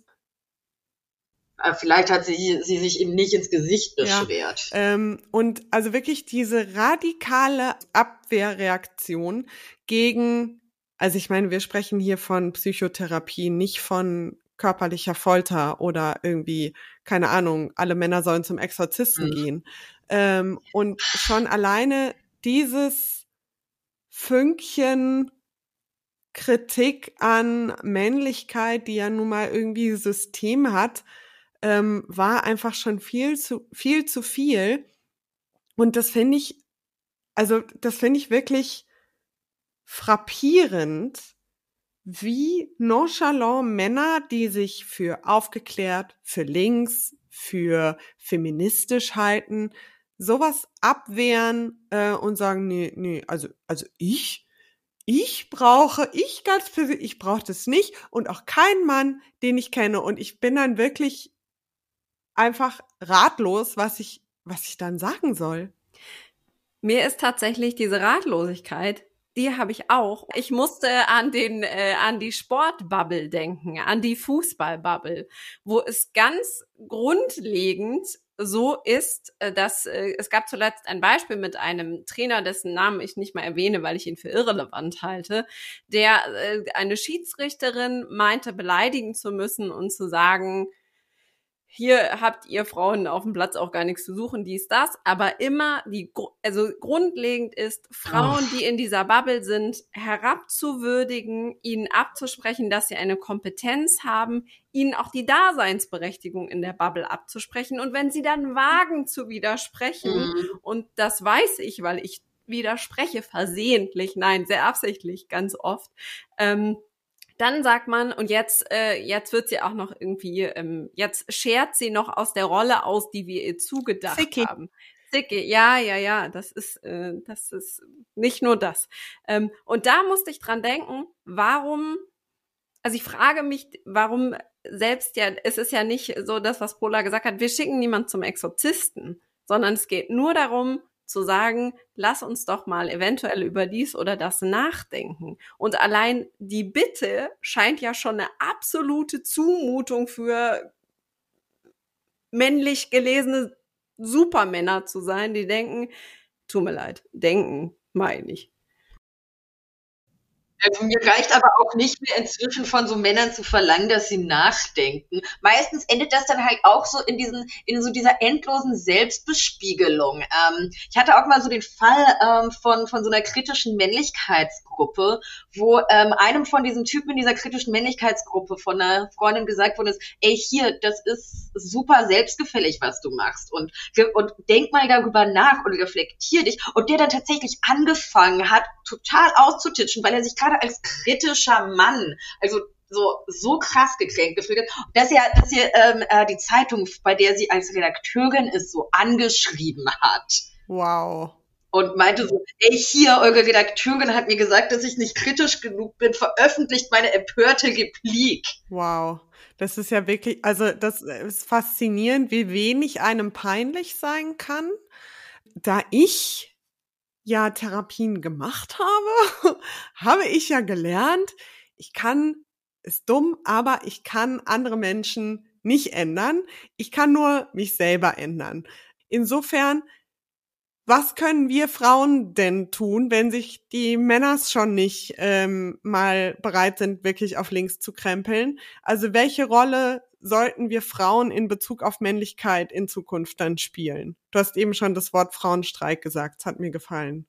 [SPEAKER 1] vielleicht hat sie, sie sich ihm nicht ins Gesicht beschwert.
[SPEAKER 2] Ja, ähm, und also wirklich diese radikale Abwehrreaktion gegen, also ich meine, wir sprechen hier von Psychotherapie, nicht von körperlicher Folter oder irgendwie, keine Ahnung, alle Männer sollen zum Exorzisten mhm. gehen. Ähm, und schon alleine dieses Fünkchen Kritik an Männlichkeit, die ja nun mal irgendwie System hat, ähm, war einfach schon viel zu viel zu viel. Und das finde ich, also das finde ich wirklich frappierend, wie nonchalant Männer, die sich für aufgeklärt, für links, für feministisch halten, sowas abwehren äh, und sagen, nee, nee, also, also ich, ich brauche, ich ganz persönlich, ich brauche das nicht und auch kein Mann, den ich kenne. Und ich bin dann wirklich einfach ratlos, was ich, was ich dann sagen soll.
[SPEAKER 3] Mir ist tatsächlich diese Ratlosigkeit, die habe ich auch. Ich musste an den äh, an die Sportbubble denken, an die Fußballbubble, wo es ganz grundlegend so ist, äh, dass äh, es gab zuletzt ein Beispiel mit einem Trainer, dessen Namen ich nicht mal erwähne, weil ich ihn für irrelevant halte, der äh, eine Schiedsrichterin meinte beleidigen zu müssen und zu sagen, hier habt ihr Frauen auf dem Platz auch gar nichts zu suchen, dies, das, aber immer die, also grundlegend ist, Frauen, die in dieser Bubble sind, herabzuwürdigen, ihnen abzusprechen, dass sie eine Kompetenz haben, ihnen auch die Daseinsberechtigung in der Bubble abzusprechen. Und wenn sie dann wagen zu widersprechen, mhm. und das weiß ich, weil ich widerspreche versehentlich, nein, sehr absichtlich, ganz oft, ähm, dann sagt man, und jetzt, äh, jetzt wird sie auch noch irgendwie, ähm, jetzt schert sie noch aus der Rolle aus, die wir ihr zugedacht Zicki. haben. Zicke, ja, ja, ja, das ist, äh, das ist nicht nur das. Ähm, und da musste ich dran denken, warum, also ich frage mich, warum selbst ja, es ist ja nicht so das, was Pola gesagt hat, wir schicken niemand zum Exorzisten, sondern es geht nur darum, zu sagen, lass uns doch mal eventuell über dies oder das nachdenken. Und allein die Bitte scheint ja schon eine absolute Zumutung für männlich gelesene Supermänner zu sein, die denken, tut mir leid, denken, meine ich.
[SPEAKER 1] Also mir reicht aber auch nicht mehr inzwischen von so Männern zu verlangen, dass sie nachdenken. Meistens endet das dann halt auch so in diesen, in so dieser endlosen Selbstbespiegelung. Ähm, ich hatte auch mal so den Fall ähm, von, von so einer kritischen Männlichkeitsgruppe, wo ähm, einem von diesen Typen in dieser kritischen Männlichkeitsgruppe von einer Freundin gesagt worden ist, ey, hier, das ist super selbstgefällig, was du machst. Und, und denk mal darüber nach und reflektier dich. Und der dann tatsächlich angefangen hat, total auszutitschen, weil er sich gerade als kritischer Mann, also so, so krass gekränkt gefühlt hat, dass er, dass er ähm, äh, die Zeitung, bei der sie als Redakteurin ist, so angeschrieben hat.
[SPEAKER 2] Wow.
[SPEAKER 1] Und meinte so, ey, hier, eure Redakteurin hat mir gesagt, dass ich nicht kritisch genug bin, veröffentlicht meine empörte Replik.
[SPEAKER 2] Wow. Das ist ja wirklich, also das ist faszinierend, wie wenig einem peinlich sein kann. Da ich ja Therapien gemacht habe, [LAUGHS] habe ich ja gelernt, ich kann, ist dumm, aber ich kann andere Menschen nicht ändern. Ich kann nur mich selber ändern. Insofern, was können wir Frauen denn tun, wenn sich die Männers schon nicht ähm, mal bereit sind, wirklich auf links zu krempeln? Also welche Rolle sollten wir Frauen in Bezug auf Männlichkeit in Zukunft dann spielen? Du hast eben schon das Wort Frauenstreik gesagt, es hat mir gefallen.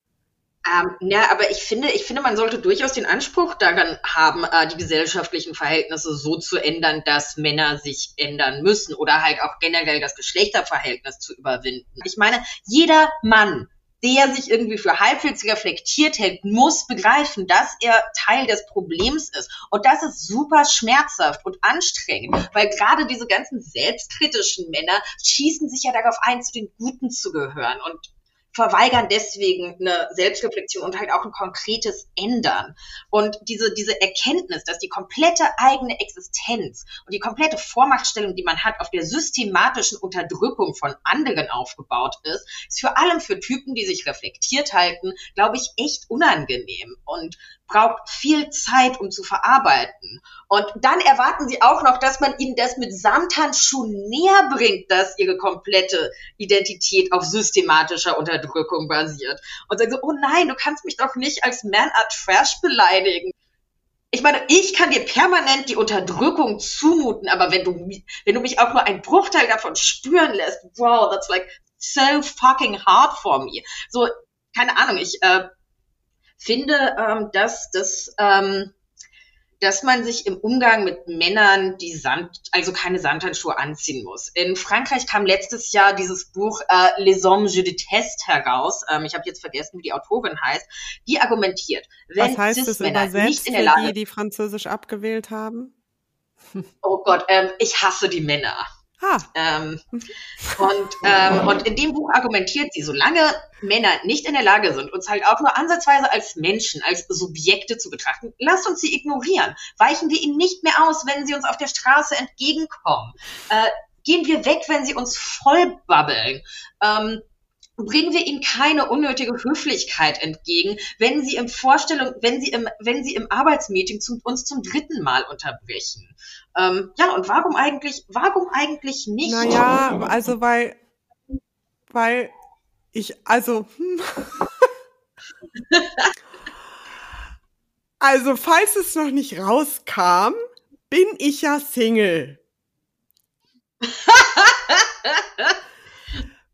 [SPEAKER 1] Ähm, ja, aber ich finde, ich finde, man sollte durchaus den Anspruch daran haben, äh, die gesellschaftlichen Verhältnisse so zu ändern, dass Männer sich ändern müssen oder halt auch generell das Geschlechterverhältnis zu überwinden. Ich meine, jeder Mann der sich irgendwie für halbwegs reflektiert hält, muss begreifen, dass er Teil des Problems ist. Und das ist super schmerzhaft und anstrengend, weil gerade diese ganzen selbstkritischen Männer schießen sich ja darauf ein, zu den Guten zu gehören. Und verweigern deswegen eine Selbstreflexion und halt auch ein konkretes Ändern. Und diese, diese Erkenntnis, dass die komplette eigene Existenz und die komplette Vormachtstellung, die man hat, auf der systematischen Unterdrückung von anderen aufgebaut ist, ist für allem für Typen, die sich reflektiert halten, glaube ich, echt unangenehm. Und braucht viel Zeit, um zu verarbeiten. Und dann erwarten sie auch noch, dass man ihnen das mit Samthandschuhen näher bringt, dass ihre komplette Identität auf systematischer Unterdrückung basiert. Und sagen so, oh nein, du kannst mich doch nicht als Man-Art Trash beleidigen ich meine, ich kann dir permanent die Unterdrückung zumuten, aber wenn du, wenn du mich auch nur einen Bruchteil davon spüren lässt, wow, that's like so fucking hard for me. So, keine Ahnung, ich äh, finde, ähm, dass das ähm, dass man sich im Umgang mit Männern die Sand, also keine Sandhandschuhe anziehen muss. In Frankreich kam letztes Jahr dieses Buch äh, Les Hommes je déteste heraus. Ähm, ich habe jetzt vergessen, wie die Autorin heißt. Die argumentiert, wenn
[SPEAKER 2] Was heißt es übersetzt nicht in der Lage, für die, die Französisch abgewählt haben?
[SPEAKER 1] Oh Gott, ähm, ich hasse die Männer. Ah. Ähm, [LAUGHS] und, ähm, und in dem Buch argumentiert sie, solange Männer nicht in der Lage sind, uns halt auch nur ansatzweise als Menschen, als Subjekte zu betrachten, lasst uns sie ignorieren. Weichen wir ihnen nicht mehr aus, wenn sie uns auf der Straße entgegenkommen. Äh, gehen wir weg, wenn sie uns vollbabbeln. Ähm, bringen wir ihnen keine unnötige Höflichkeit entgegen, wenn sie im Vorstellung, wenn sie im, wenn sie im Arbeitsmeeting zum, uns zum dritten Mal unterbrechen. Ähm, ja, und warum eigentlich, warum eigentlich nicht?
[SPEAKER 2] Naja, also weil, weil ich, also, hm. [LAUGHS] also falls es noch nicht rauskam, bin ich ja Single. [LAUGHS]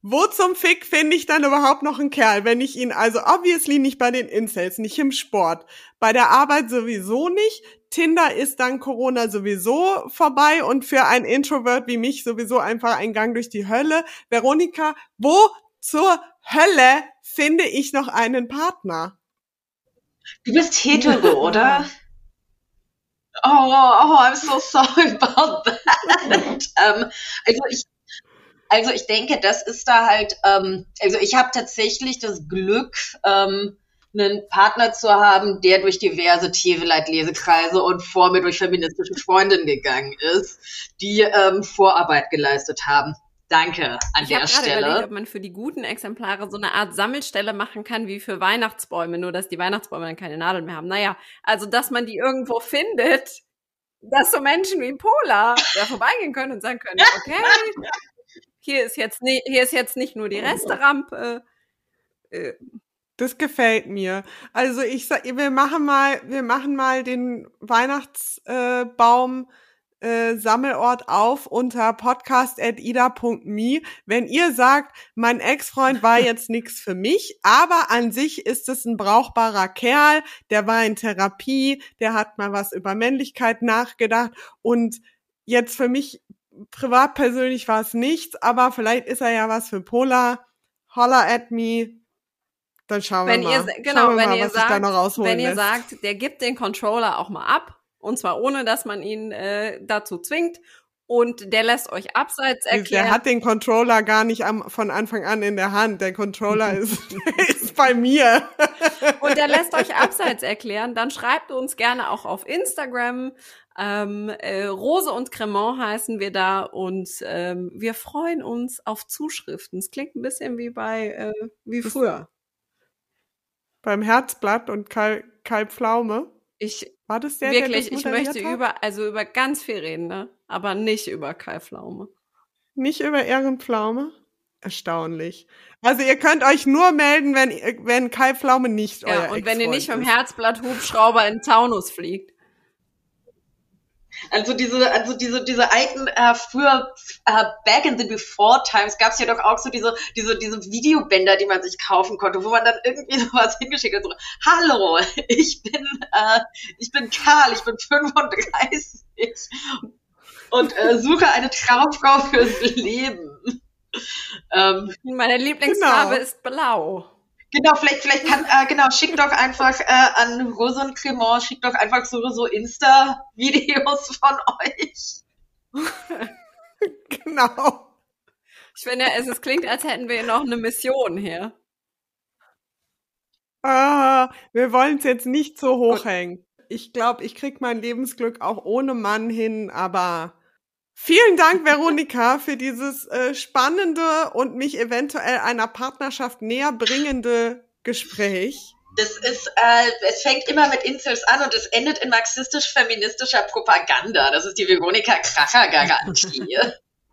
[SPEAKER 2] Wo zum Fick finde ich dann überhaupt noch einen Kerl, wenn ich ihn also obviously nicht bei den Incels, nicht im Sport, bei der Arbeit sowieso nicht. Tinder ist dann Corona sowieso vorbei und für ein Introvert wie mich sowieso einfach ein Gang durch die Hölle. Veronika, wo zur Hölle finde ich noch einen Partner?
[SPEAKER 1] Du bist hetero, oder? Oh, oh, I'm so sorry about that. um, [LAUGHS] also ich also ich denke, das ist da halt, ähm, also ich habe tatsächlich das Glück, ähm, einen Partner zu haben, der durch diverse Tevelight-Lesekreise und vor mir durch feministische Freundinnen gegangen ist, die ähm, Vorarbeit geleistet haben. Danke an
[SPEAKER 3] ich
[SPEAKER 1] der Stelle.
[SPEAKER 3] Überlegt, ob man für die guten Exemplare so eine Art Sammelstelle machen kann wie für Weihnachtsbäume, nur dass die Weihnachtsbäume dann keine Nadeln mehr haben. Naja, also dass man die irgendwo findet, dass so Menschen wie Pola da vorbeigehen können und sagen können, [LAUGHS] okay, hier ist jetzt nicht, hier ist jetzt nicht nur die Resterampe.
[SPEAKER 2] Äh, das gefällt mir. Also ich sag, wir machen mal, wir machen mal den Weihnachtsbaum äh, Sammelort auf unter podcast@ida.me. Wenn ihr sagt, mein Ex-Freund war [LAUGHS] jetzt nichts für mich, aber an sich ist es ein brauchbarer Kerl, der war in Therapie, der hat mal was über Männlichkeit nachgedacht und jetzt für mich privat persönlich war es nichts, aber vielleicht ist er ja was für Pola. Holla at me. Dann schauen
[SPEAKER 3] wenn
[SPEAKER 2] wir mal.
[SPEAKER 3] Ihr, genau, wenn mal, ihr sagt, wenn ihr sagt, der gibt den Controller auch mal ab und zwar ohne, dass man ihn äh, dazu zwingt und der lässt euch abseits erklären.
[SPEAKER 2] Der hat den Controller gar nicht am, von Anfang an in der Hand. Der Controller ist, [LAUGHS] ist bei mir.
[SPEAKER 3] Und der lässt euch abseits erklären. Dann schreibt uns gerne auch auf Instagram ähm, äh, Rose und Cremant heißen wir da und ähm, wir freuen uns auf Zuschriften. Es klingt ein bisschen wie bei äh, wie früher.
[SPEAKER 2] Beim Herzblatt und Kai, Kai Pflaume.
[SPEAKER 3] Ich war das der, wirklich, der ich möchte hat? über also über ganz viel reden, ne? aber nicht über Kai Pflaume.
[SPEAKER 2] Nicht über Ehrenpflaume? Erstaunlich. Also ihr könnt euch nur melden, wenn wenn Kai Pflaume nicht ja, euer
[SPEAKER 3] und wenn ihr nicht dem Herzblatt Hubschrauber in Taunus fliegt.
[SPEAKER 1] Also diese, also diese, diese alten, äh, früher, äh, back in the before times gab es ja doch auch so diese, diese, diese Videobänder, die man sich kaufen konnte, wo man dann irgendwie [LAUGHS] sowas hingeschickt hat, so, hallo, ich bin, äh, ich bin Karl, ich bin 35 und äh, suche eine Traumfrau fürs Leben.
[SPEAKER 3] Ähm, Meine Lieblingsfarbe genau. ist blau.
[SPEAKER 1] Genau, vielleicht, vielleicht kann, äh, genau, schickt doch einfach äh, an Rose und Clement, schickt doch einfach so, so Insta-Videos von euch. [LAUGHS]
[SPEAKER 2] genau.
[SPEAKER 3] Ich finde, es, es klingt, als hätten wir noch eine Mission hier.
[SPEAKER 2] Ah, wir wollen es jetzt nicht so hochhängen. Ich glaube, ich krieg mein Lebensglück auch ohne Mann hin, aber Vielen Dank, Veronika, für dieses äh, spannende und mich eventuell einer Partnerschaft näher bringende Gespräch.
[SPEAKER 1] Das ist, äh, es fängt immer mit Incels an und es endet in marxistisch-feministischer Propaganda. Das ist die Veronika Kracher-Garantie.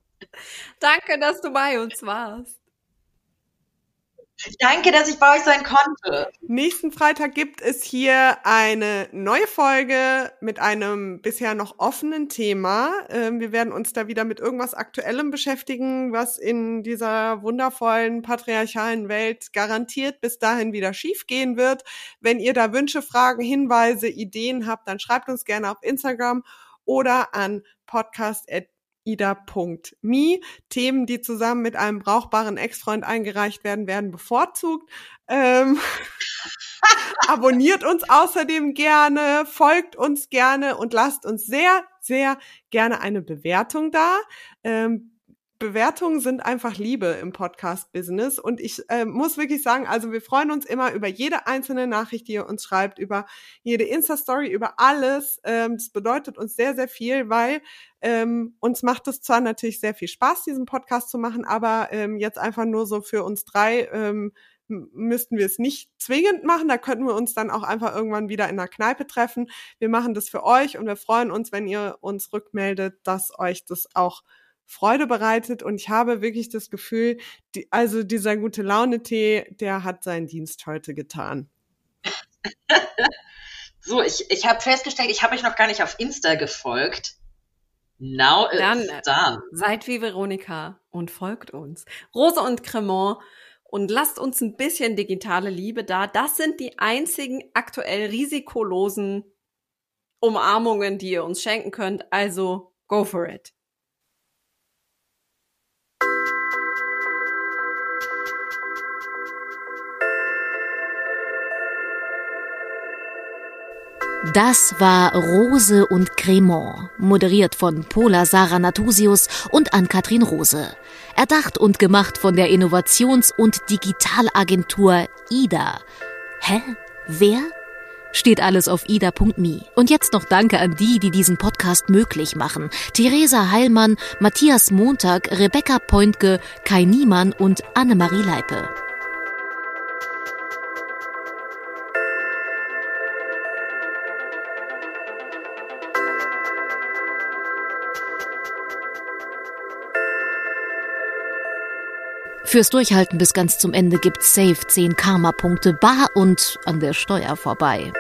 [SPEAKER 1] [LAUGHS]
[SPEAKER 3] Danke, dass du bei uns warst.
[SPEAKER 1] Danke, dass ich bei euch sein konnte.
[SPEAKER 2] Nächsten Freitag gibt es hier eine neue Folge mit einem bisher noch offenen Thema. Ähm, wir werden uns da wieder mit irgendwas Aktuellem beschäftigen, was in dieser wundervollen patriarchalen Welt garantiert bis dahin wieder schiefgehen wird. Wenn ihr da Wünsche, Fragen, Hinweise, Ideen habt, dann schreibt uns gerne auf Instagram oder an podcast@ ida.me. Themen, die zusammen mit einem brauchbaren Ex-Freund eingereicht werden, werden bevorzugt. Ähm, [LAUGHS] abonniert uns außerdem gerne, folgt uns gerne und lasst uns sehr, sehr gerne eine Bewertung da. Ähm, Bewertungen sind einfach Liebe im Podcast-Business. Und ich äh, muss wirklich sagen, also wir freuen uns immer über jede einzelne Nachricht, die ihr uns schreibt, über jede Insta-Story, über alles. Ähm, das bedeutet uns sehr, sehr viel, weil ähm, uns macht es zwar natürlich sehr viel Spaß, diesen Podcast zu machen, aber ähm, jetzt einfach nur so für uns drei ähm, müssten wir es nicht zwingend machen. Da könnten wir uns dann auch einfach irgendwann wieder in der Kneipe treffen. Wir machen das für euch und wir freuen uns, wenn ihr uns rückmeldet, dass euch das auch Freude bereitet und ich habe wirklich das Gefühl, die, also dieser gute Laune-Tee, der hat seinen Dienst heute getan. [LAUGHS]
[SPEAKER 1] so, ich, ich habe festgestellt, ich habe euch noch gar nicht auf Insta gefolgt. Now
[SPEAKER 3] Dann it's done. Seid wie Veronika und folgt uns. Rose und Cremant und lasst uns ein bisschen digitale Liebe da. Das sind die einzigen aktuell risikolosen Umarmungen, die ihr uns schenken könnt. Also go for it.
[SPEAKER 4] Das war Rose und Cremant, moderiert von Pola Sarah Natusius und Ann-Kathrin Rose. Erdacht und gemacht von der Innovations- und Digitalagentur IDA. Hä? Wer? Steht alles auf ida.me. Und jetzt noch Danke an die, die diesen Podcast möglich machen. Theresa Heilmann, Matthias Montag, Rebecca Pointke, Kai Niemann und Annemarie Leipe. Fürs Durchhalten bis ganz zum Ende gibt's safe 10 Karma-Punkte bar und an der Steuer vorbei.